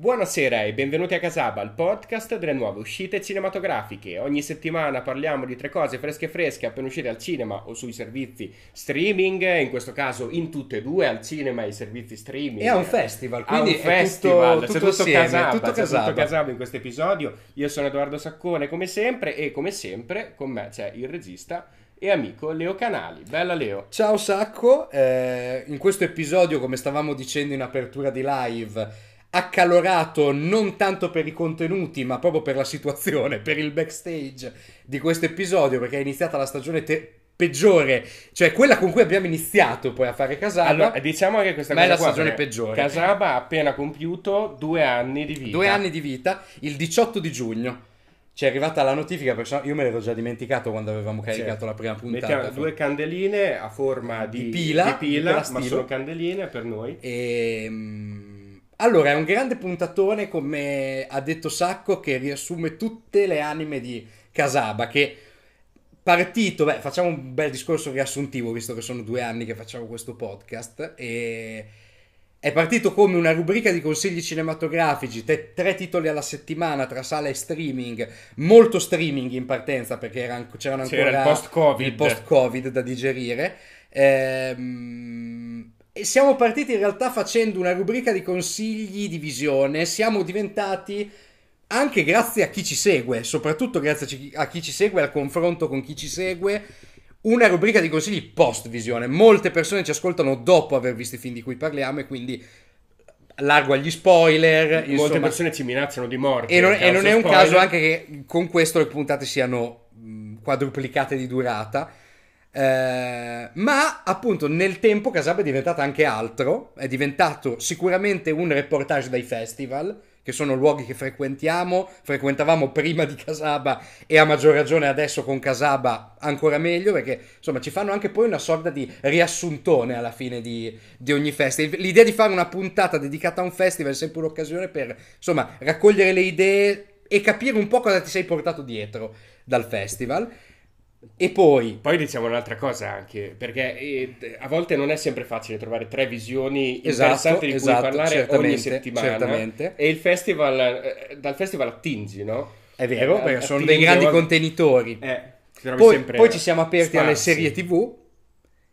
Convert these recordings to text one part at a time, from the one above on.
Buonasera e benvenuti a Casaba, il podcast delle nuove uscite cinematografiche. Ogni settimana parliamo di tre cose fresche fresche appena uscite al cinema o sui servizi streaming, in questo caso in tutte e due, al cinema e ai servizi streaming. E a un festival, A un quindi è festival, tutto, tutto tutto assieme, Casaba, tutto Casaba. tutto Casaba in questo episodio. Io sono Edoardo Saccone come sempre e come sempre con me c'è il regista e amico Leo Canali. Bella Leo. Ciao Sacco, eh, in questo episodio, come stavamo dicendo in apertura di live, accalorato non tanto per i contenuti, ma proprio per la situazione, per il backstage di questo episodio, perché è iniziata la stagione te- peggiore, cioè quella con cui abbiamo iniziato poi a fare Casaba. Allora, diciamo anche questa Ma è la qua, stagione peggiore. Casaba ha appena compiuto due anni di vita. Due anni di vita, il 18 di giugno. Ci è arrivata la notifica, perché io me l'ero già dimenticato quando avevamo caricato Sì. la prima puntata. Mettiamo due candeline a forma di, Di pila, di pila, ma sono candeline per noi. Ehm, allora, è un grande puntatone, come ha detto Sacco, che riassume tutte le anime di Casaba, che partito, beh, facciamo un bel discorso riassuntivo, visto che sono due anni che facciamo questo podcast, e è partito come una rubrica di consigli cinematografici, te- tre titoli alla settimana tra sala e streaming, molto streaming in partenza perché era- c'erano ancora C'era il post-Covid. il post-Covid da digerire. Ehm, e siamo partiti in realtà facendo una rubrica di consigli di visione. Siamo diventati anche grazie a chi ci segue, soprattutto grazie a chi- ci segue, al confronto con chi ci segue, una rubrica di consigli post visione. Molte persone ci ascoltano dopo aver visto i film di cui parliamo e quindi largo agli spoiler. Molte insomma. persone ci minacciano di morte. E non, e non è un spoiler. caso anche che con questo le puntate siano quadruplicate di durata. Eh, ma appunto nel tempo Casaba è diventata anche altro, è diventato sicuramente un reportage dai festival, che sono luoghi che frequentiamo, frequentavamo prima di Casaba e a maggior ragione adesso con Casaba ancora meglio, perché insomma ci fanno anche poi una sorta di riassuntone alla fine di, di ogni festival. L'idea di fare una puntata dedicata a un festival è sempre un'occasione per insomma raccogliere le idee e capire un po' cosa ti sei portato dietro dal festival. E poi Poi diciamo un'altra cosa anche, perché eh, a volte non è sempre facile trovare tre visioni Esatto, interessanti di esatto, cui parlare ogni settimana. certamente. E il festival, eh, dal festival attingi, no? è vero, Eh, perché sono dei grandi volte- contenitori. Eh, Poi, poi ci siamo aperti alle sparsi. serie TV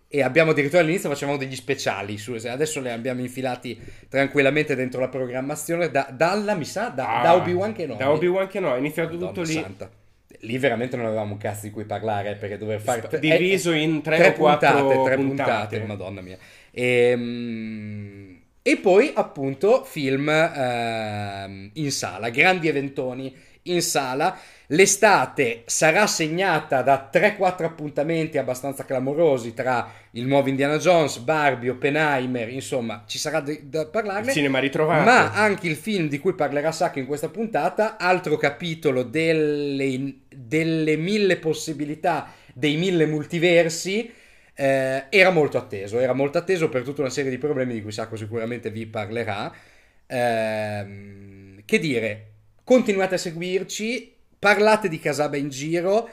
e abbiamo addirittura all'inizio facevamo degli speciali. su- adesso li abbiamo infilati tranquillamente dentro la programmazione. Da, dalla, mi sa, da, Ah, da Obi-Wan che no. Da Obi-Wan che no, è iniziato Madonna tutto lì. santa. Lì veramente non avevamo un cazzo di cui parlare perché dover fare diviso eh, in tre quattro puntate, tre puntate. puntate, madonna mia. Ehm, E, poi appunto film ehm, in sala, grandi eventoni in sala. L'estate sarà segnata da 3-4 appuntamenti abbastanza clamorosi tra il nuovo Indiana Jones, Barbie, Oppenheimer, insomma, ci sarà de- da Il parlarne. cinema ritrovato. Ma anche il film di cui parlerà Sacco in questa puntata, altro capitolo delle, delle mille possibilità, dei mille multiversi, eh, era molto atteso. Era molto atteso per tutta una serie di problemi di cui Sacco sicuramente vi parlerà. Ehm, che dire, continuate a seguirci, parlate di Casaba in giro.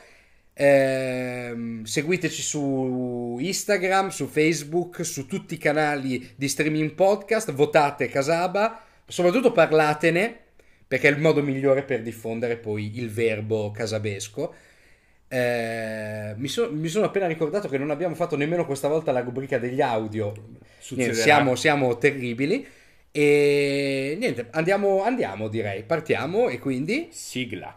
Ehm, seguiteci su Instagram, su Facebook, su tutti i canali di streaming podcast, votate Casaba, soprattutto parlatene perché è il modo migliore per diffondere poi il verbo casabesco. Eh, mi, so- mi sono appena ricordato che non abbiamo fatto nemmeno questa volta la rubrica degli audio. Niente, siamo, siamo terribili. E niente, andiamo, andiamo direi, partiamo e quindi... Sigla.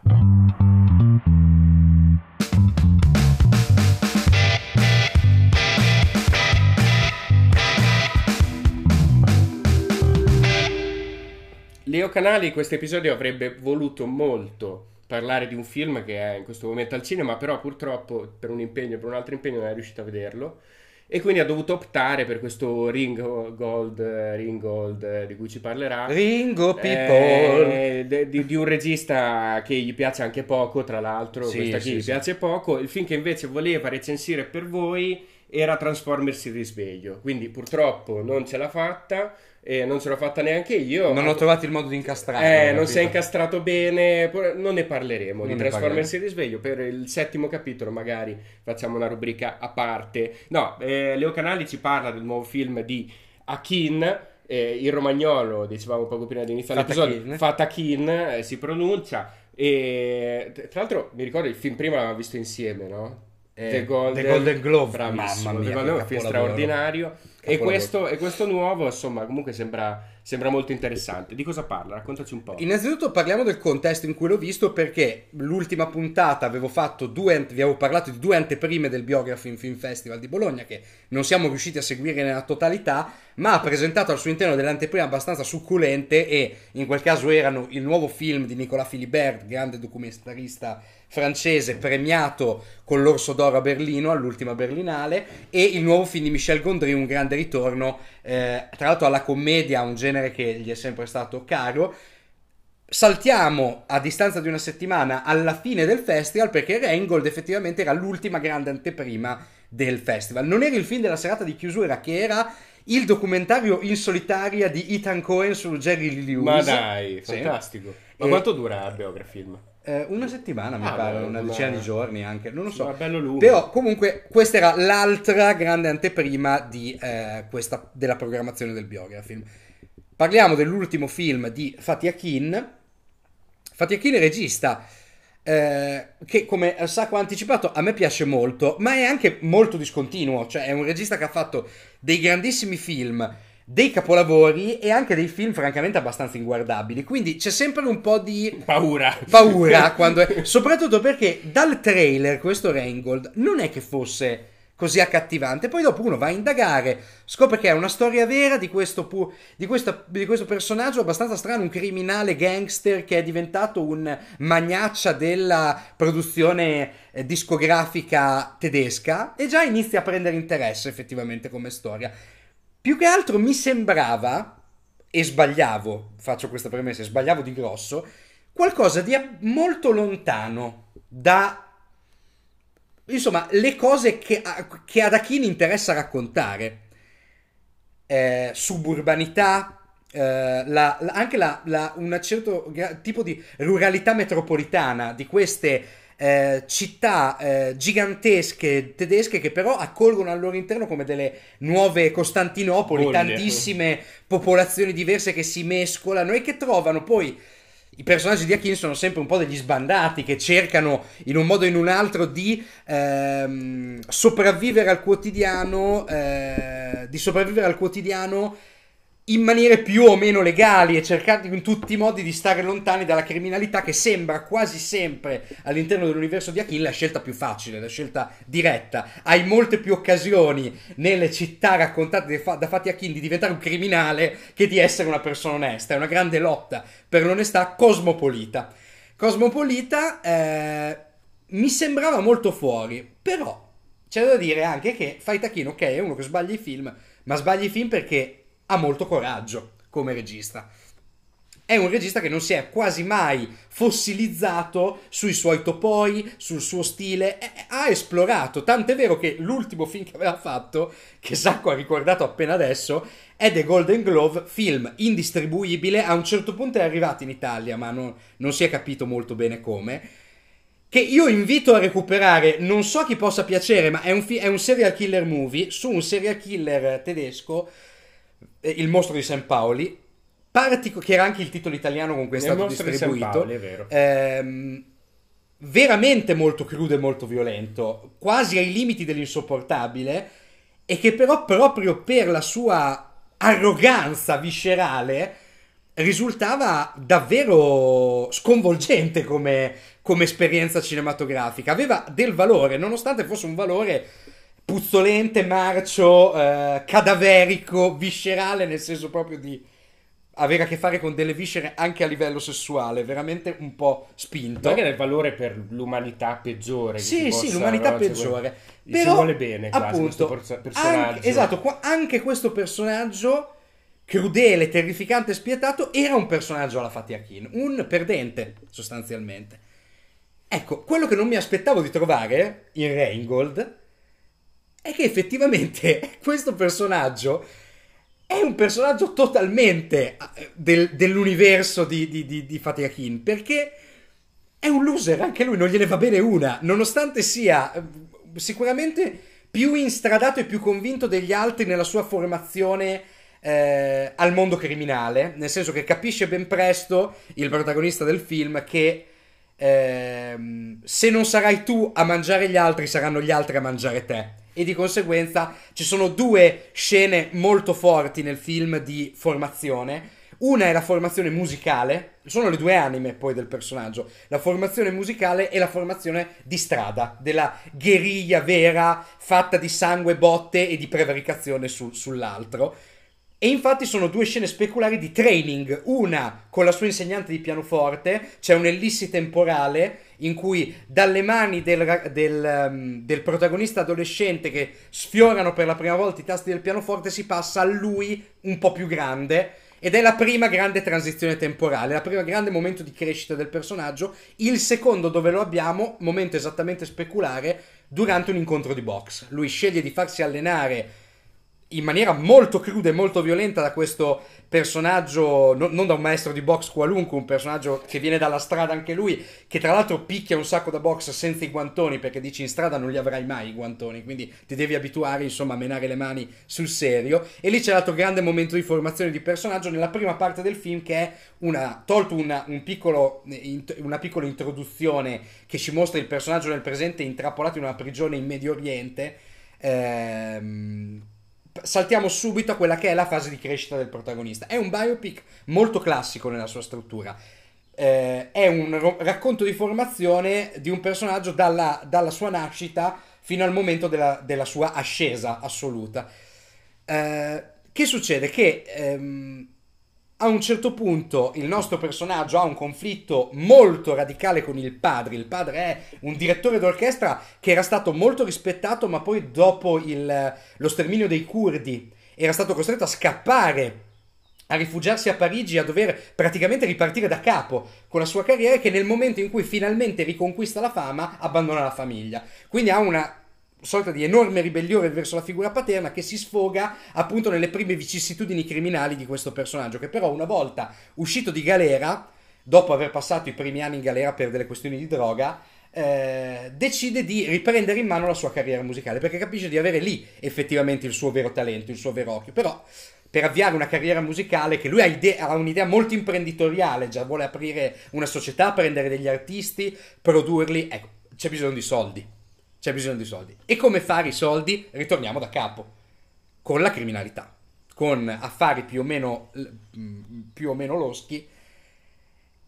Leo Canali in questo episodio avrebbe voluto molto parlare di un film che è in questo momento al cinema, però purtroppo per un impegno, per un altro impegno non è riuscito a vederlo e quindi ha dovuto optare per questo Ring Gold, Ring Gold eh, di cui ci parlerà. Ringo People. Eh, di, di un regista che gli piace anche poco, tra l'altro, Sì, questa sì, gli sì. piace poco. Il film che invece voleva recensire per voi era Transformers il risveglio. Quindi purtroppo non ce l'ha fatta e non ce l'ho fatta neanche io. Non ho trovato il modo di incastrarlo. Eh, non si è incastrato bene, non ne parleremo Non di Transformers il risveglio. Per il settimo capitolo, magari facciamo una rubrica a parte. No, eh, Leo Canali ci parla del nuovo film di Akin eh, il romagnolo, dicevamo poco prima di iniziare l'episodio, Fatakin eh, si pronuncia. E tra l'altro mi ricordo il film prima l'avevamo visto insieme, no? Eh, The, Golden, The Golden Glove, bravissimo, mamma mia, The Golden Glove, film straordinario. E questo, e questo, nuovo, insomma, comunque sembra, sembra, molto interessante. Di cosa parla? Raccontaci un po'. Innanzitutto parliamo del contesto in cui l'ho visto, perché l'ultima puntata avevo fatto due, vi avevo parlato di due anteprime del Biography in Film Festival di Bologna, che non siamo riusciti a seguire nella totalità, ma ha presentato al suo interno delle anteprime abbastanza succulente e in quel caso erano il nuovo film di Nicolas Philibert, grande documentarista francese premiato con l'Orso d'Oro a Berlino all'ultima Berlinale e il nuovo film di Michel Gondry, un grande ritorno eh, tra l'altro alla commedia, un genere che gli è sempre stato caro. Saltiamo a distanza di una settimana alla fine del festival perché Reingold effettivamente era l'ultima grande anteprima del festival. Non era il film della serata di chiusura che era il documentario in solitaria di Ethan Cohen su Jerry Lee Lewis. Ma dai, fantastico. Sì. Ma e... quanto dura il biografilm? Eh, una settimana mi ah, pare, beh, una decina di giorni anche, non lo so. Però comunque questa era l'altra grande anteprima di, eh, questa, della programmazione del biografilm. Parliamo dell'ultimo film di Fatih Akin. Fatih Akin è regista eh, che come Sacco ha anticipato a me piace molto, ma è anche molto discontinuo, cioè è un regista che ha fatto dei grandissimi film dei capolavori e anche dei film francamente abbastanza inguardabili. Quindi c'è sempre un po' di paura. Paura quando è... soprattutto perché dal trailer questo Reingold non è che fosse così accattivante. Poi dopo uno va a indagare, scopre che è una storia vera di questo, pu- di, questo, di questo, personaggio abbastanza strano, un criminale gangster che è diventato un magnaccia della produzione eh, discografica tedesca e già inizia a prendere interesse effettivamente come storia. Più che altro mi sembrava, e sbagliavo, faccio questa premessa, sbagliavo di grosso, qualcosa di molto lontano da insomma, le cose che, che ad Achini interessa raccontare. Eh, suburbanità, eh, la, la, anche la, un certo tipo di ruralità metropolitana di queste eh, città eh, gigantesche tedesche che però accolgono al loro interno come delle nuove Costantinopoli, Bolle. tantissime popolazioni diverse che si mescolano e che trovano poi i personaggi di Akin sono sempre un po' degli sbandati che cercano in un modo o in un altro di ehm, sopravvivere al quotidiano, eh, di sopravvivere al quotidiano in maniere più o meno legali e cercare in tutti i modi di stare lontani dalla criminalità che sembra quasi sempre all'interno dell'universo di Akin la scelta più facile, la scelta diretta. Hai molte più occasioni nelle città raccontate da Fatti Akin di diventare un criminale che di essere una persona onesta. È una grande lotta per l'onestà cosmopolita. Cosmopolita eh, mi sembrava molto fuori, però c'è da dire anche che Fight Akin, ok, è uno che sbaglia i film, ma sbaglia i film perché ha molto coraggio come regista. È un regista che non si è quasi mai fossilizzato sui suoi topoi, sul suo stile, ha esplorato, tant'è vero che l'ultimo film che aveva fatto, che Sacco ha ricordato appena adesso, è The Golden Glove, film indistribuibile, a un certo punto è arrivato in Italia, ma non, non si è capito molto bene come, che io invito a recuperare, non so chi possa piacere, ma è un, fi- è un serial killer movie. Su un serial killer tedesco il mostro di San Paoli, partico- che era anche il titolo italiano con cui è stato distribuito. Paoli, è vero. Ehm, veramente molto crudo e molto violento, quasi ai limiti dell'insopportabile, e che però proprio per la sua arroganza viscerale risultava davvero sconvolgente come, come esperienza cinematografica. Aveva del valore, nonostante fosse un valore puzzolente, marcio, eh, cadaverico, viscerale, nel senso proprio di avere a che fare con delle viscere anche a livello sessuale, veramente un po' spinto. Anche nel valore per l'umanità peggiore. Sì, sì, l'umanità no? peggiore. Cioè, Però, si vuole bene, quasi, appunto, questo personaggio. Anche, esatto, anche questo personaggio crudele, terrificante spietato era un personaggio alla Fatih Akin, un perdente, sostanzialmente. Ecco, quello che non mi aspettavo di trovare in Reingold è che effettivamente questo personaggio è un personaggio totalmente eh, del, dell'universo di, di, di, di Fatih Akin, perché è un loser, anche lui non gliene va bene una, nonostante sia eh, sicuramente più instradato e più convinto degli altri nella sua formazione eh, al mondo criminale, nel senso che capisce ben presto il protagonista del film che ehm, se non sarai tu a mangiare gli altri, saranno gli altri a mangiare te. E di conseguenza ci sono due scene molto forti nel film di formazione. Una è la formazione musicale, sono le due anime poi del personaggio, la formazione musicale e la formazione di strada, della guerriglia vera fatta di sangue, botte e di prevaricazione su, sull'altro. E infatti sono due scene speculari di training, una con la sua insegnante di pianoforte, c'è un'ellissi temporale in cui dalle mani del, del, um, del, protagonista adolescente che sfiorano per la prima volta i tasti del pianoforte si passa a lui un po' più grande ed è la prima grande transizione temporale, la prima grande momento di crescita del personaggio, il secondo dove lo abbiamo, momento esattamente speculare, durante un incontro di box. Lui sceglie di farsi allenare in maniera molto cruda e molto violenta da questo personaggio, no, non da un maestro di box qualunque, un personaggio che viene dalla strada anche lui, che tra l'altro picchia un sacco da box senza i guantoni, perché dici in strada non li avrai mai i guantoni, quindi ti devi abituare insomma a menare le mani sul serio. E lì c'è l'altro grande momento di formazione di personaggio nella prima parte del film che è una, tolto una, un piccolo, una piccola introduzione che ci mostra il personaggio nel presente intrappolato in una prigione in Medio Oriente. Ehm, saltiamo subito a quella che è la fase di crescita del protagonista. È un biopic molto classico nella sua struttura. Eh, è un ro- racconto di formazione di un personaggio dalla, dalla sua nascita fino al momento della, della sua ascesa assoluta. Eh, che succede? Che ehm, a un certo punto il nostro personaggio ha un conflitto molto radicale con il padre. Il padre è un direttore d'orchestra che era stato molto rispettato, ma poi dopo il, lo sterminio dei curdi era stato costretto a scappare a rifugiarsi a Parigi, a dover praticamente ripartire da capo con la sua carriera che nel momento in cui finalmente riconquista la fama abbandona la famiglia. Quindi ha una sorta di enorme ribellione verso la figura paterna che si sfoga appunto nelle prime vicissitudini criminali di questo personaggio, che però una volta uscito di galera, dopo aver passato i primi anni in galera per delle questioni di droga, eh, decide di riprendere in mano la sua carriera musicale perché capisce di avere lì effettivamente il suo vero talento, il suo vero occhio. Però per avviare una carriera musicale che lui ha, idea, ha, un'idea molto imprenditoriale, già vuole aprire una società, prendere degli artisti, produrli, ecco, c'è bisogno di soldi c'è bisogno di soldi. E come fare i soldi? Ritorniamo da capo, con la criminalità, con affari più o meno, mm, più o meno loschi.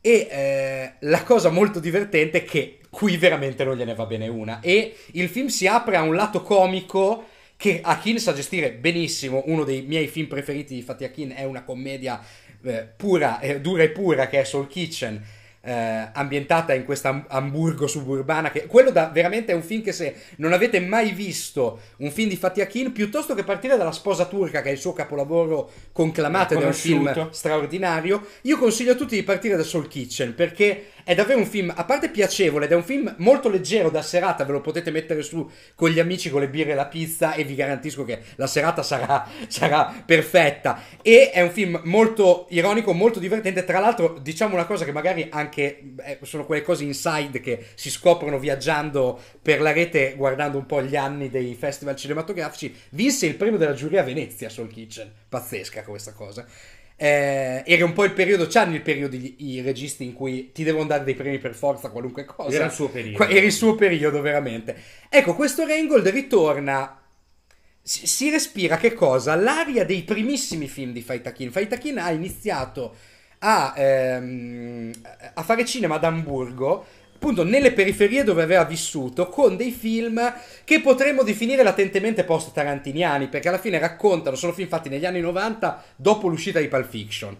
E eh, la cosa molto divertente è che qui veramente non gliene va bene una. E il film si apre a un lato comico che Akin sa gestire benissimo. Uno dei miei film preferiti di Fatih Akin è una commedia eh, pura, eh, dura e pura che è Soul Kitchen eh, ambientata in questa Hamburgo suburbana. Che, quello da, veramente è un film che se non avete mai visto un film di Fatih Akin, piuttosto che partire dalla sposa turca, che è il suo capolavoro conclamato ed è un film straordinario, io consiglio a tutti di partire da Soul Kitchen perché è davvero un film, a parte piacevole, ed è un film molto leggero da serata, ve lo potete mettere su con gli amici, con le birre e la pizza e vi garantisco che la serata sarà, sarà perfetta. E è un film molto ironico, molto divertente. Tra l'altro, diciamo una cosa che magari anche eh, sono quelle cose inside che si scoprono viaggiando per la rete, guardando un po' gli anni dei festival cinematografici. Vinse il premio della giuria a Venezia, Soul Kitchen. Pazzesca questa cosa. Eh, era un po' il periodo, c'hanno il periodo i, i registi in cui ti devono dare dei premi per forza, qualunque cosa. Era il suo periodo. Era il suo periodo, veramente. Ecco, questo Reingold ritorna. Si, si respira che cosa? L'aria dei primissimi film di Faitakin. Faitakin ha iniziato a, ehm, a fare cinema ad Amburgo appunto nelle periferie dove aveva vissuto con dei film che potremmo definire latentemente post-tarantiniani perché alla fine raccontano, sono film fatti negli anni 90 dopo l'uscita di Pulp Fiction.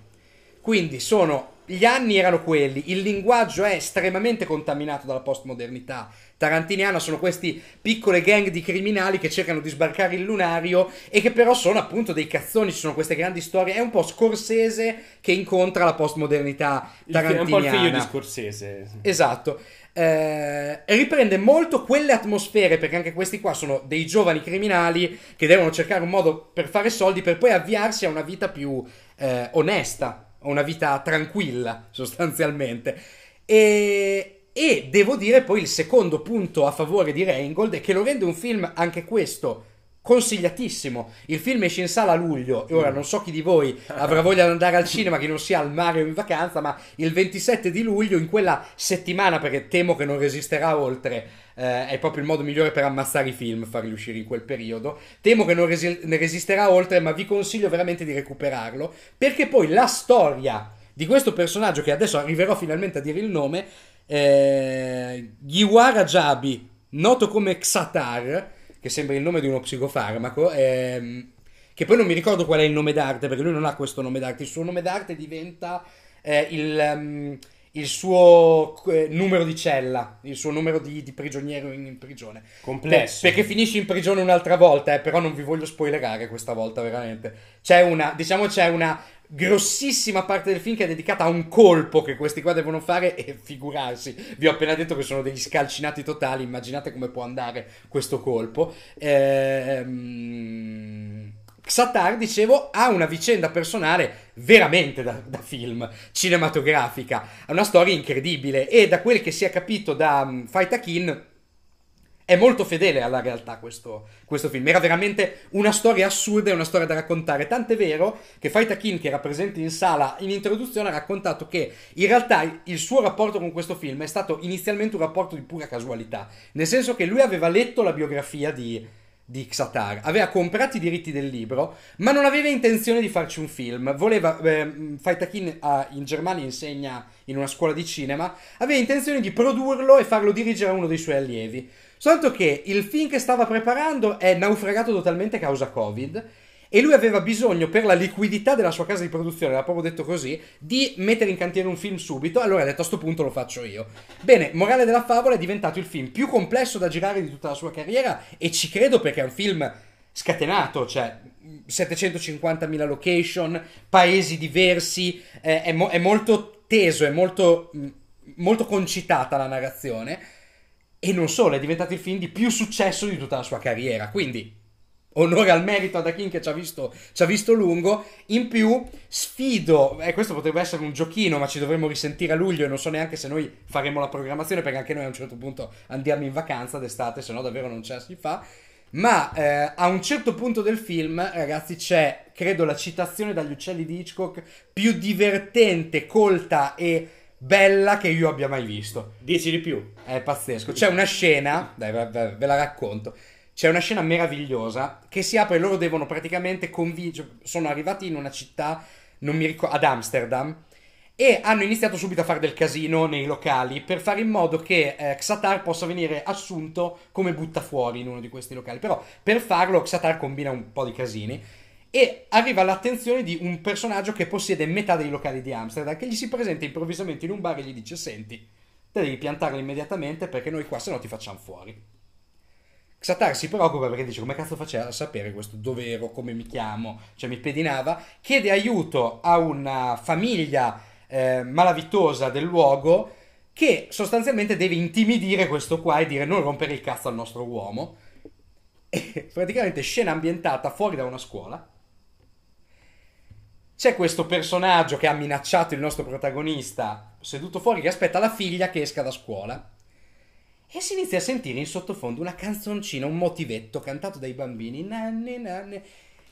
Quindi sono gli anni erano quelli, il linguaggio è estremamente contaminato dalla postmodernità tarantiniana, sono questi piccole gang di criminali che cercano di sbarcare il lunario e che però sono appunto dei cazzoni, ci sono queste grandi storie, è un po' Scorsese che incontra la postmodernità tarantiniana. È un po' il figlio di Scorsese. Esatto. Eh, riprende molto quelle atmosfere perché anche questi qua sono dei giovani criminali che devono cercare un modo per fare soldi per poi avviarsi a una vita più eh, onesta una vita tranquilla sostanzialmente. E, e, devo dire poi il secondo punto a favore di Reingold è che lo rende un film anche questo consigliatissimo. Il film esce in sala a luglio e ora non so chi di voi avrà voglia di andare al cinema, che non sia al mare o in vacanza, ma il 27 di luglio, in quella settimana, perché temo che non resisterà oltre, eh, è proprio il modo migliore per ammazzare i film, farli uscire in quel periodo. Temo che non resi- ne resisterà oltre, ma vi consiglio veramente di recuperarlo, perché poi la storia di questo personaggio, che adesso arriverò finalmente a dire il nome, eh, Giwara Jabi, noto come Xatar, che sembra il nome di uno psicofarmaco, ehm, che poi non mi ricordo qual è il nome d'arte, perché lui non ha questo nome d'arte, il suo nome d'arte diventa eh, il, um, il, suo eh, numero di cella, il suo numero di, di prigioniero in, in, prigione. Complesso. Per, perché finisce in prigione un'altra volta, eh, però non vi voglio spoilerare questa volta, veramente. C'è una, diciamo c'è una grossissima parte del film che è dedicata a un colpo che questi qua devono fare e figurarsi. Vi ho appena detto che sono degli scalcinati totali, immaginate come può andare questo colpo. Ehm... Xatar, dicevo, ha una vicenda personale veramente da, da, film, cinematografica. Ha una storia incredibile e da quel che si è capito da um, Fight Akin è molto fedele alla realtà questo, questo, film. Era veramente una storia assurda e una storia da raccontare. Tant'è vero che Faita Kin, che era presente in sala in introduzione, ha raccontato che in realtà il suo rapporto con questo film è stato inizialmente un rapporto di pura casualità. Nel senso che lui aveva letto la biografia di, di Xatar, aveva comprato i diritti del libro, ma non aveva intenzione di farci un film. Voleva, eh, Faitakin uh, in Germania insegna in una scuola di cinema, aveva intenzione di produrlo e farlo dirigere a uno dei suoi allievi. Soltanto che il film che stava preparando è naufragato totalmente a causa Covid e lui aveva bisogno per la liquidità della sua casa di produzione, l'ha proprio detto così, di mettere in cantiere un film subito. Allora ha detto a questo punto lo faccio io. Bene, morale della favola è diventato il film più complesso da girare di tutta la sua carriera e ci credo perché è un film scatenato, cioè 750.000 location, paesi diversi, eh, è, mo- è, molto teso, è molto, molto concitata la narrazione e non solo, è diventato il film di più successo di tutta la sua carriera. Quindi, onore al merito ad Akin che ci ha, visto, ci ha visto lungo. In più, sfido, e eh, questo potrebbe essere un giochino, ma ci dovremmo risentire a luglio e non so neanche se noi faremo la programmazione, perché anche noi a un certo punto andiamo in vacanza d'estate, se no davvero non ce la si fa. Ma eh, a un certo punto del film, ragazzi, c'è, credo, la citazione dagli uccelli di Hitchcock più divertente, colta e bella che io abbia mai visto. Dieci di più. È pazzesco. C'è una scena, dai, ve, ve la racconto. C'è una scena meravigliosa che si apre e loro devono praticamente convincere. Sono arrivati in una città, non mi ricordo, ad Amsterdam. E hanno iniziato subito a fare del casino nei locali per fare in modo che eh, Xatar possa venire assunto come butta fuori in uno di questi locali. Però per farlo Xatar combina un po' di casini e arriva all'attenzione di un personaggio che possiede metà dei locali di Amsterdam che gli si presenta improvvisamente in un bar e gli dice senti te devi piantarlo immediatamente perché noi qua se no ti facciamo fuori Xatar si preoccupa perché dice come cazzo faceva a sapere questo dove ero, come mi chiamo, cioè mi pedinava, chiede aiuto a una famiglia eh, malavitosa del luogo che sostanzialmente deve intimidire questo qua e dire non rompere il cazzo al nostro uomo. E praticamente scena ambientata fuori da una scuola c'è questo personaggio che ha minacciato il nostro protagonista seduto fuori che aspetta la figlia che esca da scuola. E si inizia a sentire in sottofondo una canzoncina, un motivetto cantato dai bambini. Nanni, nanni.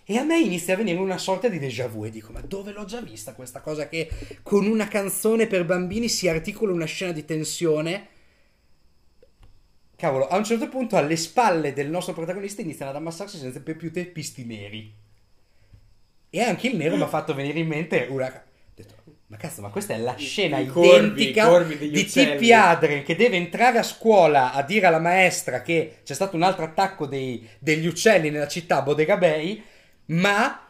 E a me inizia a venire una sorta di déjà vu e dico: Ma dove l'ho già vista questa cosa che con una canzone per bambini si articola una scena di tensione? Cavolo, a un certo punto alle spalle del nostro protagonista iniziano ad ammassarsi senza più teppisti neri. E anche il nero mi ha fatto venire in mente una... Ma cazzo, ma questa è la scena I corvi, identica corvi di uccelli. Tippi Adrien che deve entrare a scuola a dire alla maestra che c'è stato un altro attacco dei, degli uccelli nella città Bodega Bay, ma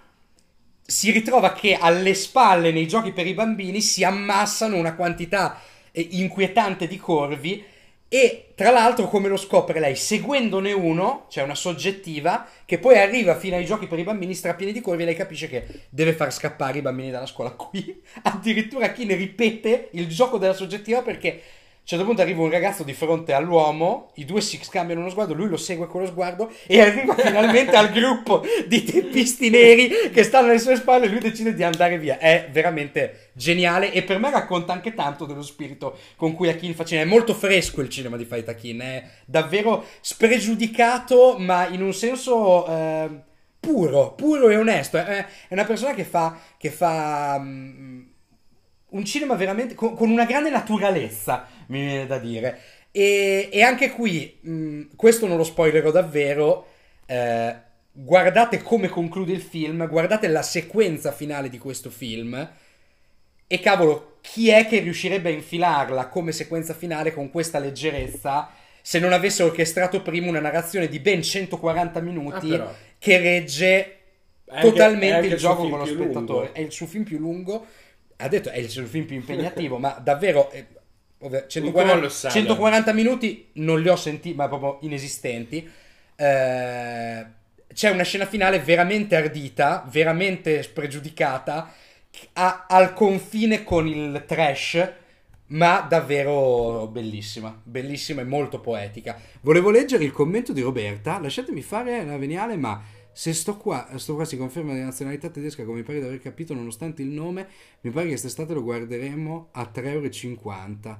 si ritrova che alle spalle nei giochi per i bambini si ammassano una quantità eh, inquietante di corvi e tra l'altro, come lo scopre lei, seguendone uno, cioè una soggettiva, che poi arriva fino ai giochi per i bambini strapieni di corvi, e lei capisce che deve far scappare i bambini dalla scuola. Qui addirittura chi ne ripete il gioco della soggettiva perché a un certo punto arriva un ragazzo di fronte all'uomo, i due si scambiano uno sguardo, lui lo segue con lo sguardo e arriva finalmente al gruppo di teppisti neri che stanno alle sue spalle e lui decide di andare via. È veramente geniale e per me racconta anche tanto dello spirito con cui Akin faceva. È molto fresco il cinema di Fight Akin, è davvero spregiudicato ma in un senso... Eh, puro, puro e onesto. È, una persona che fa, che fa um, un cinema veramente con, con, una grande naturalezza, mi viene da dire. E, e anche qui, mh, mm, questo non lo spoilerò davvero. Eh, guardate come conclude il film, guardate la sequenza finale di questo film. E cavolo, chi è che riuscirebbe a infilarla come sequenza finale con questa leggerezza se non avesse orchestrato prima una narrazione di ben 140 minuti ah, che regge è totalmente anche, il, il gioco con lo spettatore? Lungo. È il suo film più lungo ha detto è il suo film più impegnativo, ma davvero... Eh, 140, 140, minuti non li ho sentiti, ma proprio inesistenti. Eh, c'è una scena finale veramente ardita, veramente spregiudicata, a, al confine con il trash, ma davvero bellissima, bellissima e molto poetica. Volevo leggere il commento di Roberta, lasciatemi fare la veniale, ma se sto qua, sto qua si conferma di nazionalità tedesca, come mi pare di aver capito, nonostante il nome, mi pare che quest'estate lo guarderemo a 3,50 euro.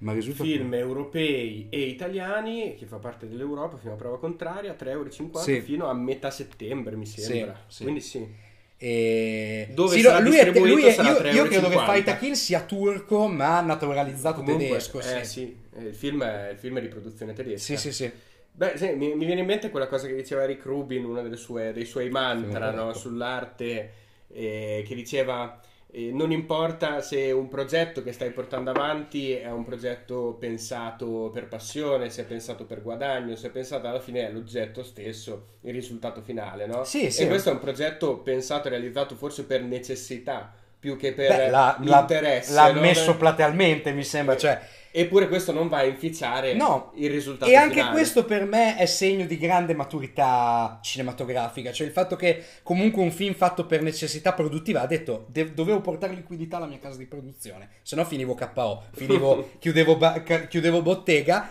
Ma risulta film più. europei e italiani che fa parte dell'Europa fino a prova contraria 3,50 euro sì. fino a metà settembre mi sembra sì, sì. quindi sì e... Dove sì, lui è, lui è, io, io credo che Fight Kill sia turco ma naturalizzato Comunque, tedesco eh, sì. il, film è, il film è di produzione tedesca sì sì sì Beh, sì, mi, mi, viene in mente quella cosa che diceva Rick Rubin, uno sue, dei suoi mantra no? sull'arte, eh, che diceva eh, non importa se un progetto che stai portando avanti è un progetto pensato per passione, se è pensato per guadagno, se è pensato alla fine è l'oggetto stesso, il risultato finale, no? Sì, sì. E questo è un progetto pensato e realizzato forse per necessità più che per Beh, la, l'interesse. L'ha, l'ha messo platealmente, mi sembra, cioè Eppure questo non va a inficiare no. il risultato. E anche finale. questo per me è segno di grande maturità cinematografica, cioè il fatto che comunque un film fatto per necessità produttiva ha detto de- dovevo portare liquidità alla mia casa di produzione, se no finivo KO, finivo, chiudevo, ba- chiudevo bottega.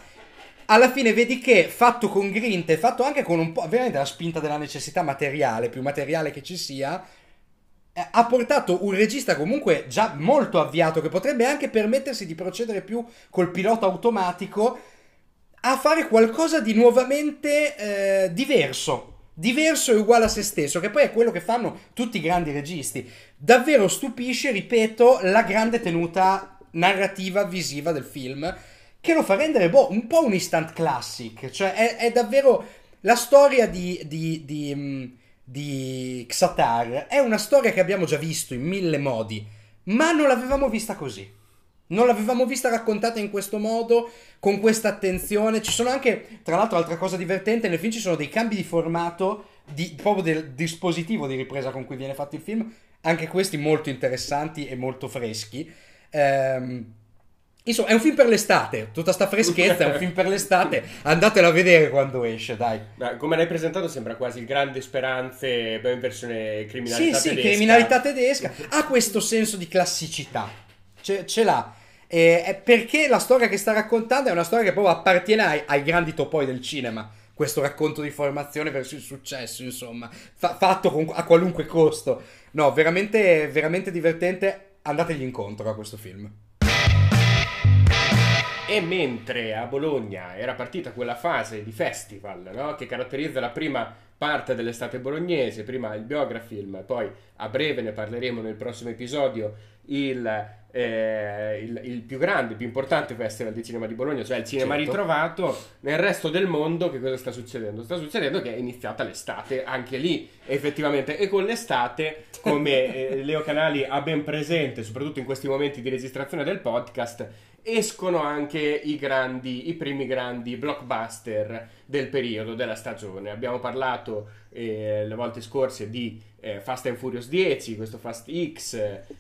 Alla fine vedi che fatto con grinta e fatto anche con un po' veramente la spinta della necessità materiale, più materiale che ci sia, ha portato un regista comunque già molto avviato che potrebbe anche permettersi di procedere più col pilota automatico a fare qualcosa di nuovamente eh, diverso. Diverso e uguale a se stesso, che poi è quello che fanno tutti i grandi registi. Davvero stupisce, ripeto, la grande tenuta narrativa visiva del film, che lo fa rendere boh, un po' un instant classic. Cioè, è, è davvero la storia di, di, di mm, di Xatar è una storia che abbiamo già visto in mille modi, ma non l'avevamo vista così. Non l'avevamo vista raccontata in questo modo, con questa attenzione. Ci sono anche, tra l'altro, altra cosa divertente, nel film ci sono dei cambi di formato, di, proprio del dispositivo di ripresa con cui viene fatto il film, anche questi molto interessanti e molto freschi. Ehm, Insomma, è un film per l'estate, tutta sta freschezza, è un film per l'estate, andatelo a vedere quando esce, dai. Beh, come l'hai presentato sembra quasi il Grande Speranze in versione criminalità sì, tedesca. Sì, criminalità tedesca, ha questo senso di classicità, ce, ce l'ha. E, perché la storia che sta raccontando è una storia che proprio appartiene ai, ai grandi topoi del cinema questo racconto di formazione verso il successo, insomma, fa- fatto con, a qualunque costo. No, veramente, veramente divertente. Andategli incontro a questo film. E mentre a Bologna era partita quella fase di festival no? che caratterizza la prima parte dell'estate bolognese, prima il biografilm, poi a breve ne parleremo nel prossimo episodio, il, eh, il, il, più grande, il più importante festival di cinema di Bologna, cioè il cinema certo. ritrovato, nel resto del mondo che cosa sta succedendo? Sta succedendo che è iniziata l'estate, anche lì effettivamente, e con l'estate, come eh, Leo Canali ha ben presente, soprattutto in questi momenti di registrazione del podcast, escono anche i grandi, i primi grandi blockbuster del periodo, della stagione. Abbiamo parlato eh, le volte scorse di eh, Fast and Furious 10, questo Fast X,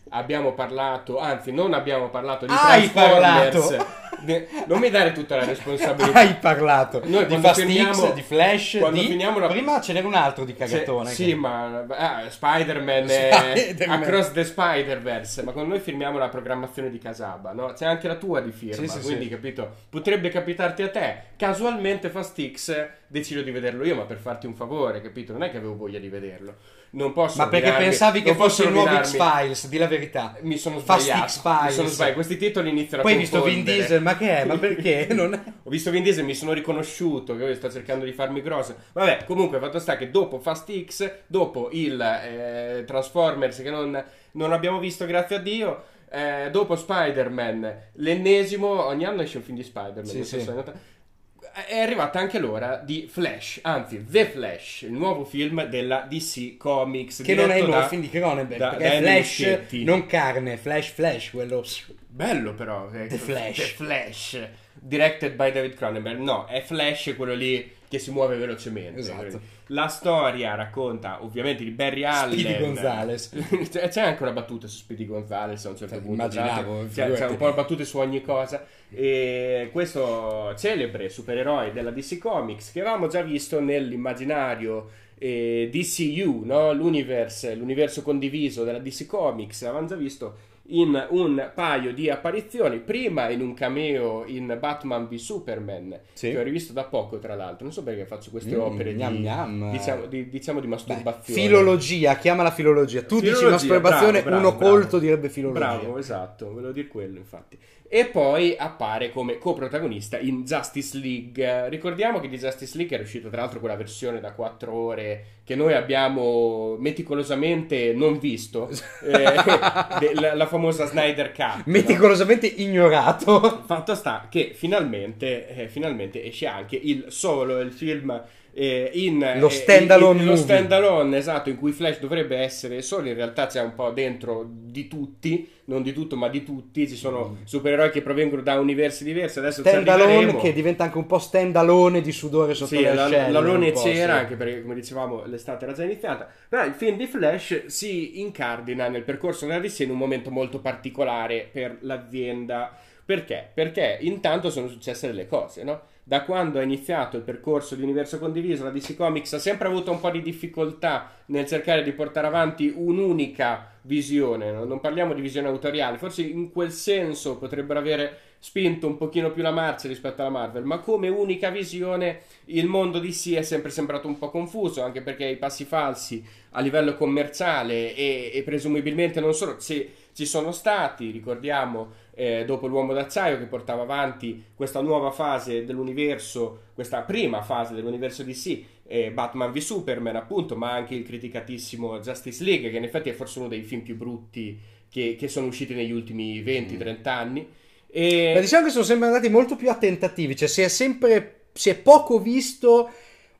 abbiamo parlato, anzi non abbiamo parlato di Hai Transformers, non mi dare tutta la responsabilità. Hai parlato Noi di Fast finiamo- X, di Flash, quando di... finiamo la- Prima ce n'era un altro di cagatone. Sì, che- sì, ma ah, Spider-Man, è Spider-Man. Across the Spider-Verse, ma quando noi firmiamo la programmazione di Casaba, no? C'è anche la tua di firma, Sì, sì, quindi capito? Potrebbe capitarti a te. Casualmente Fast X decido di vederlo io, ma per farti un favore, capito? Non è che avevo voglia di vederlo. Non posso Ma perché rovinarmi- pensavi che fosse il nuovo X-Files, di la verità. Mi sono Fast sbagliato. X-Files. Mi sono sbagliato. Questi titoli iniziano Poi a hai visto Vin confondere. Diesel, ma che è? Ma perché? Ho visto Vin Diesel, mi sono riconosciuto che sto cercando di farmi grosso. Vabbè, comunque, fatto sta che dopo Fast X, dopo il eh, Transformers che non, non abbiamo visto, grazie a Dio. eh, dopo Spider-Man, l'ennesimo, ogni anno esce un film di Spider-Man. Sì, non so sì. se hai notato. È arrivata anche l'ora di Flash, anzi The Flash, il nuovo film della DC Comics. Che non è il nuovo da- film di Cronenberg, da- perché da Flash, Muschietti. non carne, Flash Flash, quello... Bello però. The Flash. The Flash. Directed by David Cronenberg. No, è Flash quello lì che si muove velocemente. Esatto. La storia racconta ovviamente di Barry Allen. Speedy Gonzales. C'è c'è anche una battuta su Speedy Gonzales a un certo Cioè, punto. immaginavo, C'è, c'è figurati. un po' battute su ogni cosa. E questo celebre supereroe della DC Comics che avevamo già visto nell'immaginario eh, DCU, no? l'universo condiviso della DC Comics, avevamo già visto in un paio di apparizioni, prima in un cameo in Batman v Superman, Sì. che ho rivisto da poco tra l'altro, non so perché faccio queste Mm, opere gnam di, gnam. Diciamo, di, diciamo di Beh, masturbazione. filologia, chiamala filologia. Tu dici Filologia, masturbazione, bravo, bravo, uno colto bravo. direbbe filologia. Bravo, esatto, volevo dire quello infatti. E poi appare come coprotagonista in Justice League. Ricordiamo che di Justice League è uscita tra l'altro quella versione da 4 ore che noi abbiamo meticolosamente non visto, eh, la, la famosa Snyder Cut. no? Meticolosamente ignorato. Fatto sta che finalmente, eh, finalmente esce anche il solo, il film eh, in Lo eh, standalone in- lo movie. standalone, esatto, in cui Flash dovrebbe essere solo, in realtà c'è un po' dentro di tutti, non di tutto ma di tutti, ci sono supereroi che provengono da universi diversi, adesso Mm. Standalone arriveremo. che diventa anche un po' standalone di sudore sotto Sì, le la, ascelle. la lone un po', c'era, sì. anche perché come dicevamo l'estate era già iniziata, però il film di Flash si incardina nel percorso della DC in un momento molto particolare per l'azienda. Perché? Perché intanto sono successe delle cose, no? Da quando è iniziato il percorso di universo condiviso, la DC Comics ha sempre avuto un po' di difficoltà nel cercare di portare avanti un'unica visione, no? non parliamo di visione autoriale, forse in quel senso potrebbero avere spinto un pochino più la marcia rispetto alla Marvel, ma come unica visione il mondo DC è sempre sembrato un po' confuso, anche perché i passi falsi a livello commerciale e, e presumibilmente non solo, se ci sono stati, ricordiamo eh, dopo l'uomo d'acciaio che portava avanti questa nuova fase dell'universo, questa prima fase dell'universo DC, eh, Batman v Superman appunto, ma anche il criticatissimo Justice League, che in effetti è forse uno dei film più brutti che, che sono usciti negli ultimi 20-30 anni. E... Ma diciamo che sono sempre andati molto più a tentativi, cioè si è sempre, si è poco visto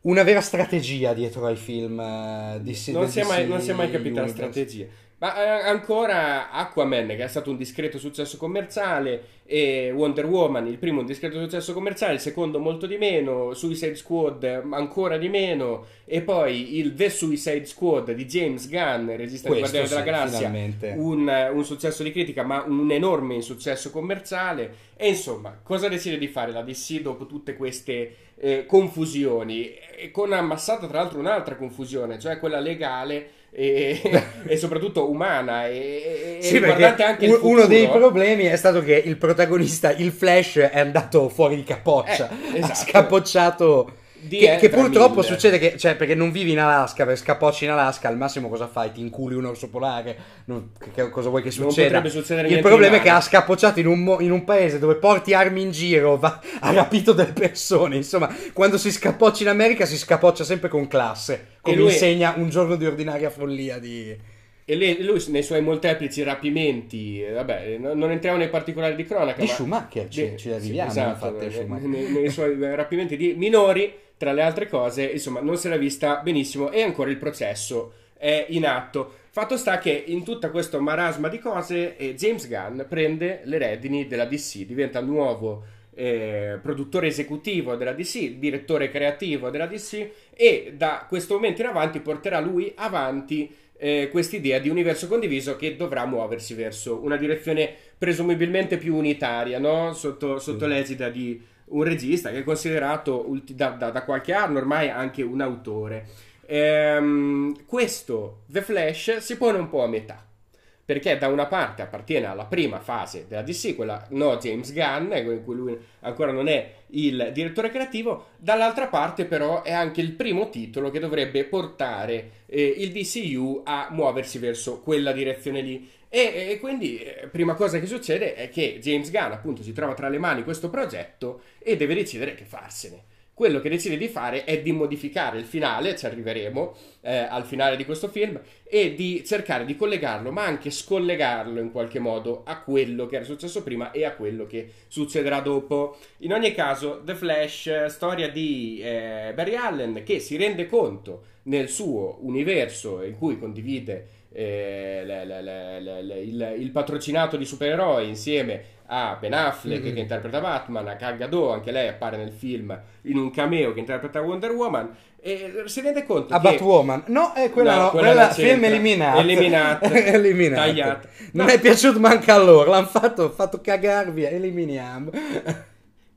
una vera strategia dietro ai film eh, di non, si è mai, non si è mai capita la strategia. Ma eh, ancora Aquaman, che è stato un discreto successo commerciale, e Wonder Woman, il primo un discreto successo commerciale, il secondo molto di meno, Suicide Squad ancora di meno, e poi il The Suicide Squad di James Gunn, regista di Guardiani della Galassia, un, un successo di critica, ma un enorme insuccesso commerciale. E insomma, cosa decide di fare la DC dopo tutte queste eh, confusioni? E con ammassata tra l'altro un'altra confusione, cioè quella legale e, e soprattutto umana e, Sì, perché anche un- uno dei problemi è stato che il protagonista, il Flash, è andato fuori di capoccia. Eh, esatto. Ha scapocciato. Che, che purtroppo Miller. succede che, cioè, perché non vivi in Alaska, per scapocci in Alaska, al massimo cosa fai? Ti inculi un orso polare? Non- che- cosa vuoi che succeda? Il problema è che ha scapocciato in un, in un paese dove porti armi in giro, va- ha rapito delle persone. Insomma, quando si scapoccia in America si scapoccia sempre con classe, come lui- insegna un giorno di ordinaria follia di... E lui, lui nei suoi molteplici rapimenti, eh, vabbè, no- non entriamo nei particolari di cronaca. Di ma- Schumacher, ci- ci arriviamo, sì, esatto, infatti, nei, Schumacher. nei- nei suoi rapimenti di minori, tra le altre cose, insomma, non si era vista benissimo e ancora il processo è in atto. Fatto sta che in tutto questo marasma di cose eh, James Gunn prende le redini della DC, diventa nuovo eh, produttore esecutivo della DC, direttore creativo della DC e da questo momento in avanti porterà lui avanti eh, quest'idea di universo condiviso che dovrà muoversi verso una direzione presumibilmente più unitaria, no? sotto, sotto l'egida di un regista che è considerato da, da, da qualche anno ormai anche un autore. Ehm, questo The Flash si pone un po' a metà perché da una parte appartiene alla prima fase della DC, quella no James Gunn, in cui lui ancora non è il direttore creativo, dall'altra parte però è anche il primo titolo che dovrebbe portare eh, il DCU a muoversi verso quella direzione lì. E, e quindi, eh, prima cosa che succede è che James Gunn appunto si trova tra le mani questo progetto e deve decidere che farsene quello che decide di fare è di modificare il finale, ci arriveremo eh, al finale di questo film, e di cercare di collegarlo, ma anche scollegarlo in qualche modo a quello che era successo prima e a quello che succederà dopo. In ogni caso, The Flash, storia di eh, Barry Allen che si rende conto nel suo universo in cui condivide eh, le, le, le, il, il, patrocinato di supereroi insieme a Ben Affleck mm-hmm. che interpreta Batman, a Gal Gadot, anche lei appare nel film in un cameo che interpreta Wonder Woman e si rende conto a che... Batwoman no, è quella, no, no quella, quella film eliminata eliminata, eliminata. tagliata non no. è piaciuto manco a loro l'hanno fatto, fatto cagar via eliminiamo